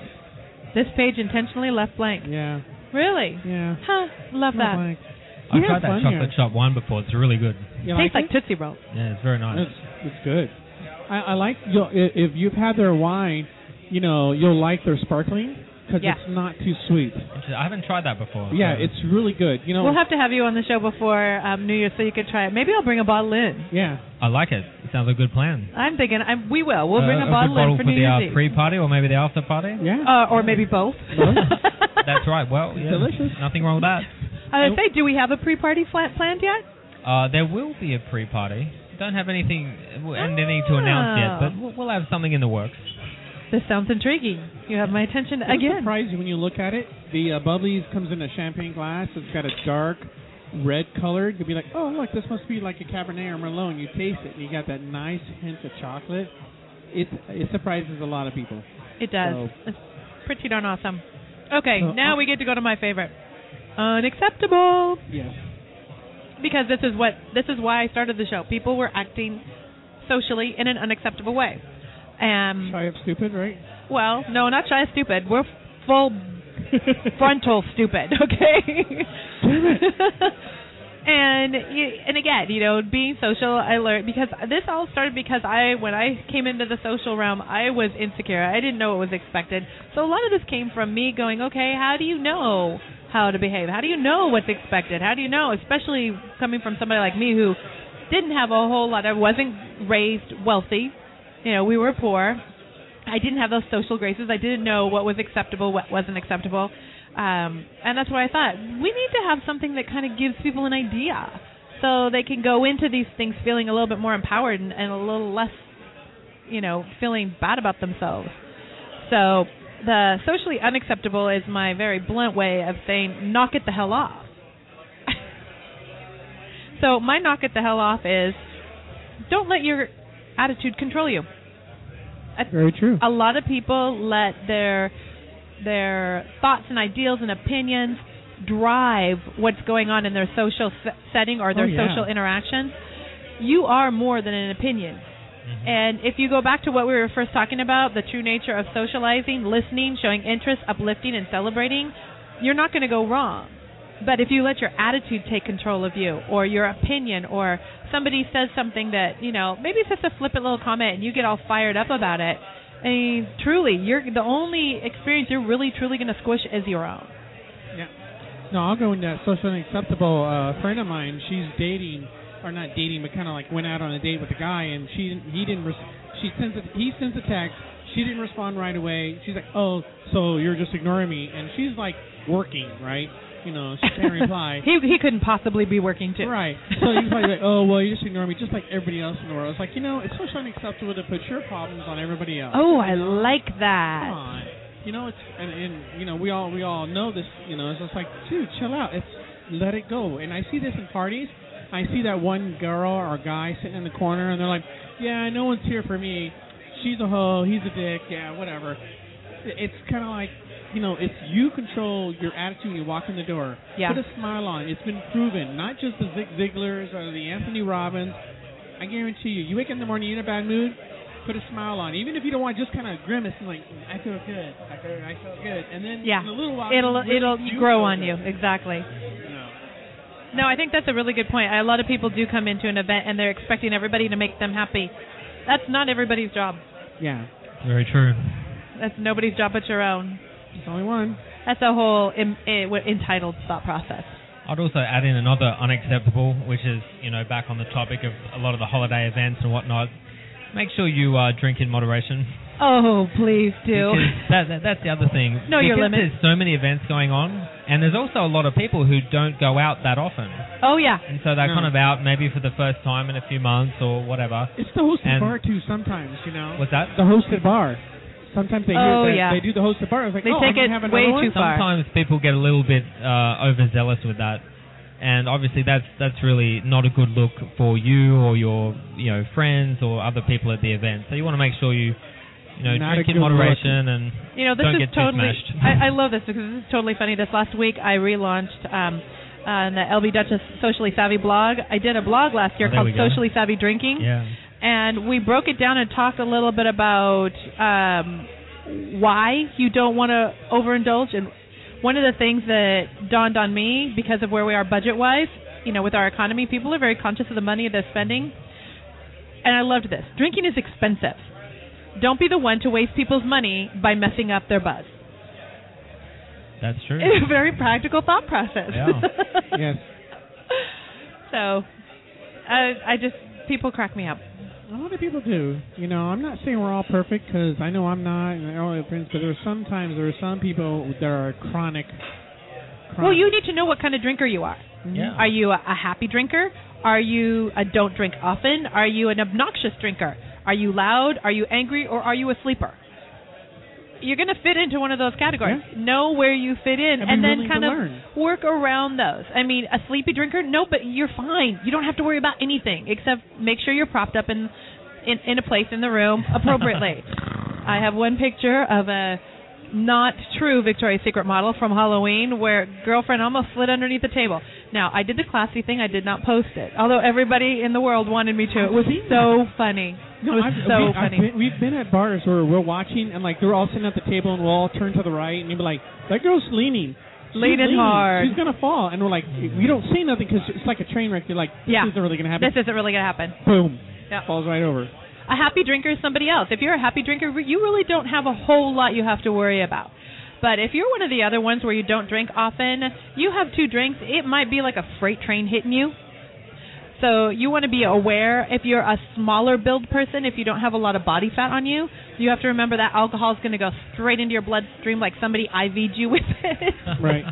This page intentionally left blank. Yeah, Really? yeah. Huh, love that. blank. I've We tried that chocolate here. shop wine before. It's really good. You Tastes like like Tootsie Roll. Yeah, it's very nice. It's it's good. I, I like you'll, if you've had their wine, you know you'll like their sparkling because Yeah. it's not too sweet. I haven't tried that before. Yeah, so- it's really good. You know. We'll have to have you on the show before um, New Year so you could try it. Maybe I'll bring a bottle in. yeah. I like it. Sounds like a good plan. I'm thinking I, we will. We'll Uh, bring a, good bottle in for for New the Year's uh, Eve. pre-party or maybe the after-party. Yeah. Uh, or maybe both. That's right. Well, yeah, delicious. Nothing wrong with that. I was say, do we have a pre-party flat planned yet? Uh, there will be a pre-party. Don't have anything uh, anything to announce yet, but we'll, we'll have something in the works. This sounds intriguing. You have my attention It'll again. surprise you when you look at it. The uh, bubblies comes in a champagne glass. It's got a dark red color. You'll be like, oh look, this must be like a Cabernet or Merlot. And you taste it, and you got that nice hint of chocolate. It it surprises a lot of people. It does. So- It's pretty darn awesome. Okay, So, now uh, we get to go to my favorite. Unacceptable. Yes. Because this is what this is why I started the show. People were acting socially in an unacceptable way. Um Shy of stupid, right? well, no, not shy of stupid. We're full frontal stupid, okay? and and again, you know, being social, I learned because this all started because I when I came into the social realm, I was insecure. I didn't know what was expected. So a lot of this came from me going, okay, how do you know how to behave? How do you know what's expected? How do you know, especially coming from somebody like me who didn't have a whole lot. I wasn't raised wealthy. You know, we were poor. I didn't have those social graces. I didn't know what was acceptable, what wasn't acceptable. Um, and that's why I thought we need to have something that kind of gives people an idea so they can go into these things feeling a little bit more empowered and, and a little less, you know, feeling bad about themselves. So the socially unacceptable is my very blunt way of saying knock it the hell off. so my knock it the hell off is don't let your attitude control you. Very true. A lot of people let their their thoughts and ideals and opinions drive what's going on in their social se- setting or their Oh, yeah. social interactions. You are more than an opinion. Mm-hmm. And if you go back to what we were first talking about, the true nature of socializing, listening, showing interest, uplifting, and celebrating, you're not going to go wrong. But if you let your attitude take control of you, or your opinion, or somebody says something that, you know, maybe it's just a flippant little comment and you get all fired up about it, I mean, truly, you're the only experience you're really, truly going to squish is your own. Yeah. No, I'll go into that socially unacceptable. Uh, a friend of mine, she's dating, or not dating, but kind of like went out on a date with a guy, and she he didn't. Res- she sends a, he sends a text. She didn't respond right away. She's like, "Oh, so you're just ignoring me?" And she's like working, right? You know, she can't reply. he he couldn't possibly be working too. Right. So he's probably like, oh, well, you just ignore me, just like everybody else in the world. It's like, you know, it's socially unacceptable to put your problems on everybody else. Oh, I like Come that. on. You know, it's and, and you know we all we all know this. You know, it's just like, dude, chill out. It's let it go. And I see this in parties. I see that one girl or guy sitting in the corner, and they're like, yeah, no one's here for me. She's a hoe. He's a dick. Yeah, whatever. It's kind of like, you know, it's you control your attitude. when You walk in the door. Yeah. Put a smile on. It's been proven. Not just the Zig Ziglars or the Anthony Robbins. I guarantee you. You wake up in the morning, you're in a bad mood. Put a smile on, even if you don't want, just kind of grimace and like, I feel good, I feel, I feel good, and then Yeah. in a little while, It'll really it'll grow on you. Exactly. You know. No, I think that's a really good point. A lot of people do come into an event and they're expecting everybody to make them happy. That's not everybody's job. Yeah, Very true. That's nobody's job but your own. it's only one. That's a whole Im- eh, entitled thought process. I'd also add in another unacceptable, which is you know back on the topic of a lot of the holiday events and whatnot. Make sure you uh, drink in moderation. Oh, please do. That, that, that's the other thing. No, your because limits. There's so many events going on, and there's also a lot of people who don't go out that often, Oh yeah. and so they're No. kind of out maybe for the first time in a few months or whatever. It's the hosted And- bar too. Sometimes, you know. What's that? The hosted bar. Sometimes they Oh, hear, they, yeah. they do the hosted bar. It's like, They oh, take I'm it way too one? far. Sometimes people get a little bit uh, overzealous with that, and obviously that's that's really not a good look for you or your you know friends or other people at the event. So you want to make sure you you know Not drink in good look. moderation and You know, this Don't is get too totally. smashed. I, I love this because this is totally funny. This last week, I relaunched um, on the LB Dutchess Socially Savvy blog. I did a blog last year Oh, called. Socially Savvy Drinking, yeah. and we broke it down and talked a little bit about um, why you don't want to overindulge. And one of the things that dawned on me because of where we are budget-wise, you know, with our economy, people are very conscious of the money they're spending. And I loved this. Drinking is expensive. Don't be the one to waste people's money by messing up their buzz. That's true. It's a very practical thought process. Yeah. Yes. so, I I just people crack me up. A lot of people do. You know, I'm not saying we're all perfect because I know I'm not, and all my friends. But there are sometimes there are some people that are chronic. chronic. Well, you need to know what kind of drinker you are. Mm-hmm. Yeah. Are you a, a happy drinker? Are you a don't drink often? Are you an obnoxious drinker? Are you loud? Are you angry? Or are you a sleeper? You're going to fit into one of those categories. Know where you fit in, And and then kind of learn. work around those. I mean, a sleepy drinker, no, but you're fine. You don't have to worry about anything except make sure you're propped up in in, in a place in the room appropriately. I have one picture of a not true Victoria's Secret model from Halloween where girlfriend almost slid underneath the table. Now, I did the classy thing. I did not post it, although everybody in the world wanted me to. It was so funny. No, I've, so we, funny. been, we've been at bars where we're watching and like they're all sitting at the table and we'll all turn to the right and you'll be like, "That girl's leaning." She's Leaning hard. She's gonna fall, and we're like, we don't say nothing because it's like a train wreck. You're like, this Yeah. isn't really gonna happen. This isn't really going to happen. Boom, Yeah. falls right over. A happy drinker is somebody else. If you're a happy drinker, you really don't have a whole lot you have to worry about. But if you're one of the other ones where you don't drink often, you have two drinks, it might be like a freight train hitting you. So you want to be aware if you're a smaller build person, if you don't have a lot of body fat on you, you have to remember that alcohol is going to go straight into your bloodstream like somebody IV'd you with it. Right.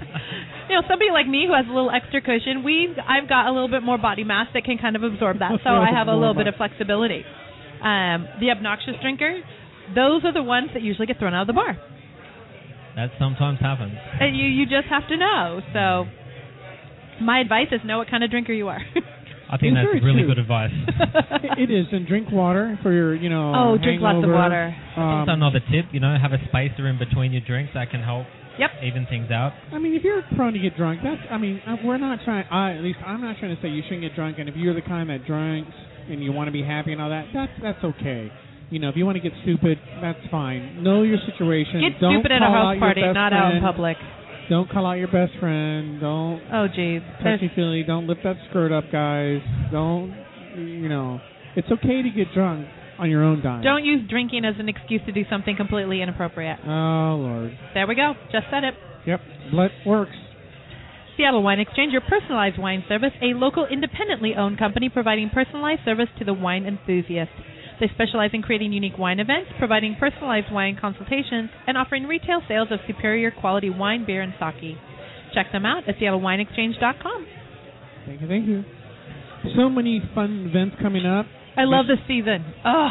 you know, somebody like me who has a little extra cushion, we I've got a little bit more body mass that can kind of absorb that, so I have a little bit of flexibility. Um, the obnoxious drinker, those are the ones that usually get thrown out of the bar, That sometimes happens. and you you just have to know. So, my advice is know what kind of drinker you are. I think that's really true. good advice. it is, and drink water for your, you know. oh, drink lots of hangover. water. Um, also another tip, you know, have a spacer in between your drinks. That can help Yep. even things out. I mean, if you're prone to get drunk, that's. I mean, uh, we're not trying. I, at least I'm not trying to say you shouldn't get drunk. And if you're the kind that drinks and you want to be happy and all that, that's that's okay. You know, if you want to get stupid, that's fine. Know your situation. Get Don't stupid at a house party, best not out in public. Don't call out your best friend. Don't Oh, geez. Touchy feely. Don't lift that skirt up, guys. Don't. You know, it's okay to get drunk on your own dime. Don't use drinking as an excuse to do something completely inappropriate. Oh Lord. There we go. Just said it. Yep. Blood works. Seattle Wine Exchange, your personalized wine service, a local independently owned company providing personalized service to the wine enthusiast. They specialize in creating unique wine events, providing personalized wine consultations, and offering retail sales of superior quality wine, beer, and sake. Check them out at seattlewineexchange.com. Thank you. Thank you. So many fun events coming up. I love this season. Oh,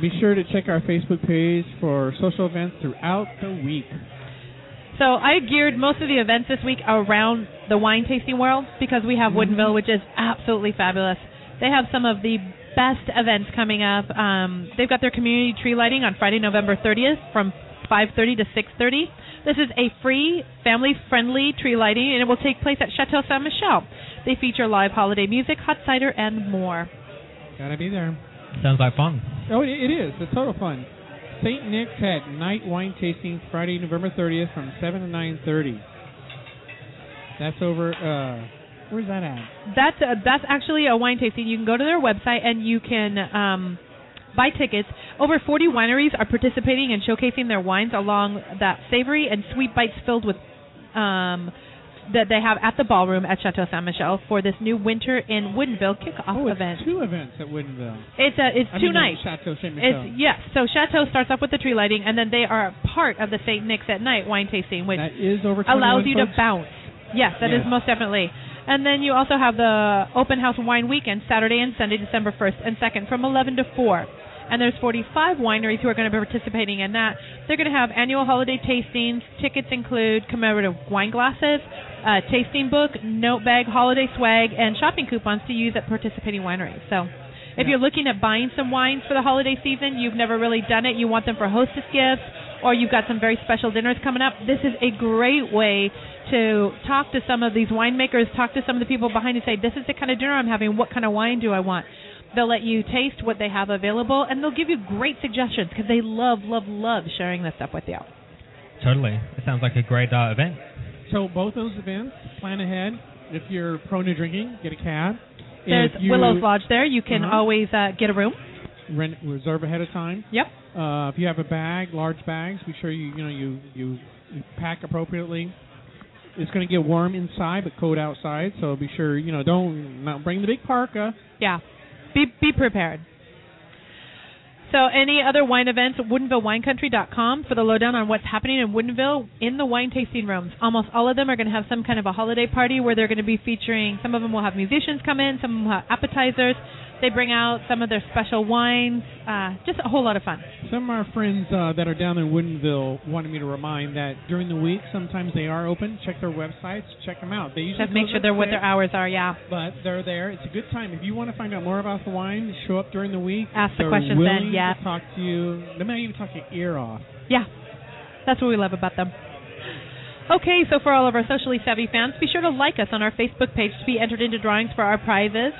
Be sure to check our Facebook page for social events throughout the week. So I geared most of the events this week around the wine tasting world because we have mm-hmm. Woodinville, which is absolutely fabulous. They have some of the best events coming up. Um, they've got their community tree lighting on Friday, November 30th from 5:30 to 6:30. This is a free, family-friendly tree lighting, and it will take place at Chateau Ste. Michelle. They feature live holiday music, hot cider, and more. Gotta be there. Sounds like fun. Oh, it, it is. It's total fun. St. Nick's at night wine tasting Friday, November 30th from 7 to 9:30. That's over. Uh, where's that at? That's uh, that's actually a wine tasting. You can go to their website and you can um, buy tickets. Over 40 wineries are participating and showcasing their wines along that savory and sweet bites filled with um, that they have at the ballroom at Chateau Ste. Michelle for this new winter in Woodinville kickoff Oh, it's event. two events at Woodinville. It's a it's I two mean, nights. Chateau Ste. Michelle. It's yes. So Chateau starts off with the tree lighting, and then they are part of the Saint Nick's at Night wine tasting, which is allows you to bounce. Yes, that is Yes. most definitely. And then you also have the open house wine weekend, Saturday and Sunday, December 1st and 2nd, from 11 to 4. And there's 45 wineries who are going to be participating in that. They're going to have annual holiday tastings. Tickets include commemorative wine glasses, a tasting book, note bag, holiday swag, and shopping coupons to use at participating wineries. So if Yeah. you're looking at buying some wines for the holiday season, you've never really done it, you want them for hostess gifts, or you've got some very special dinners coming up, this is a great way to talk to some of these winemakers, talk to some of the people behind and say, this is the kind of dinner I'm having, what kind of wine do I want? They'll let you taste what they have available, and they'll give you great suggestions because they love, love, love sharing this stuff with you. Totally. It sounds like a great uh, event. So both those events, plan ahead. If you're prone to drinking, get a cab. There's if you Willows Lodge there. You can Uh-huh. always uh, get a room. Rent, reserve ahead of time. Yep. Uh, if you have a bag, large bags, be sure you you know you you, you pack appropriately. It's going to get warm inside, but cold outside. So be sure you know don't not bring the big parka. Yeah. Be be prepared. So, any other wine events, WoodinvilleWineCountry.com for the lowdown on what's happening in Woodinville in the wine tasting rooms. Almost all of them are going to have some kind of a holiday party where they're going to be featuring. Some of them will have musicians come in, some will have appetizers. They bring out some of their special wines. Uh, just a whole lot of fun. Some of our friends uh, that are down in Woodinville wanted me to remind that during the week, sometimes they are open. Check their websites, check them out. They usually Just make sure they're what their hours are. Yeah. But they're there. It's a good time. If you want to find out more about the wine, show up during the week. Ask the they're questions willing then, yeah. to talk to you. They might even talk your ear off. Yeah, that's what we love about them. Okay, so for all of our socially savvy fans, be sure to like us on our Facebook page to be entered into drawings for our prizes.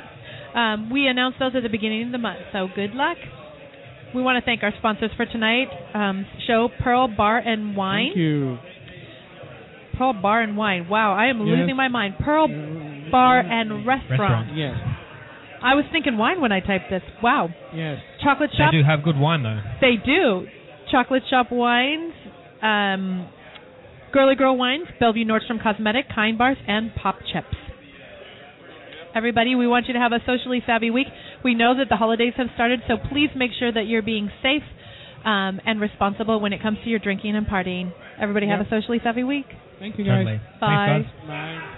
Um, we announce those at the beginning of the month, so good luck. We want to thank our sponsors for tonight um, show Pearl Bar and Wine. Thank you. Pearl Bar and Wine. Wow, I am Yes. losing my mind. Pearl Bar and Restaurant. Restaurant. Yes. I was thinking wine when I typed this. Wow. Yes. Chocolate shop. They do have good wine though. They do. Chocolate Shop Wines, um, Girly Girl Wines, Bellevue Nordstrom Cosmetic, Kind Bars, and Pop Chips. Everybody, we want you to have a socially savvy week. We know that the holidays have started, so please make sure that you're being safe um, and responsible when it comes to your drinking and partying. Everybody have a socially savvy week. Thank you, guys. Totally. Bye. Thanks, guys. Bye.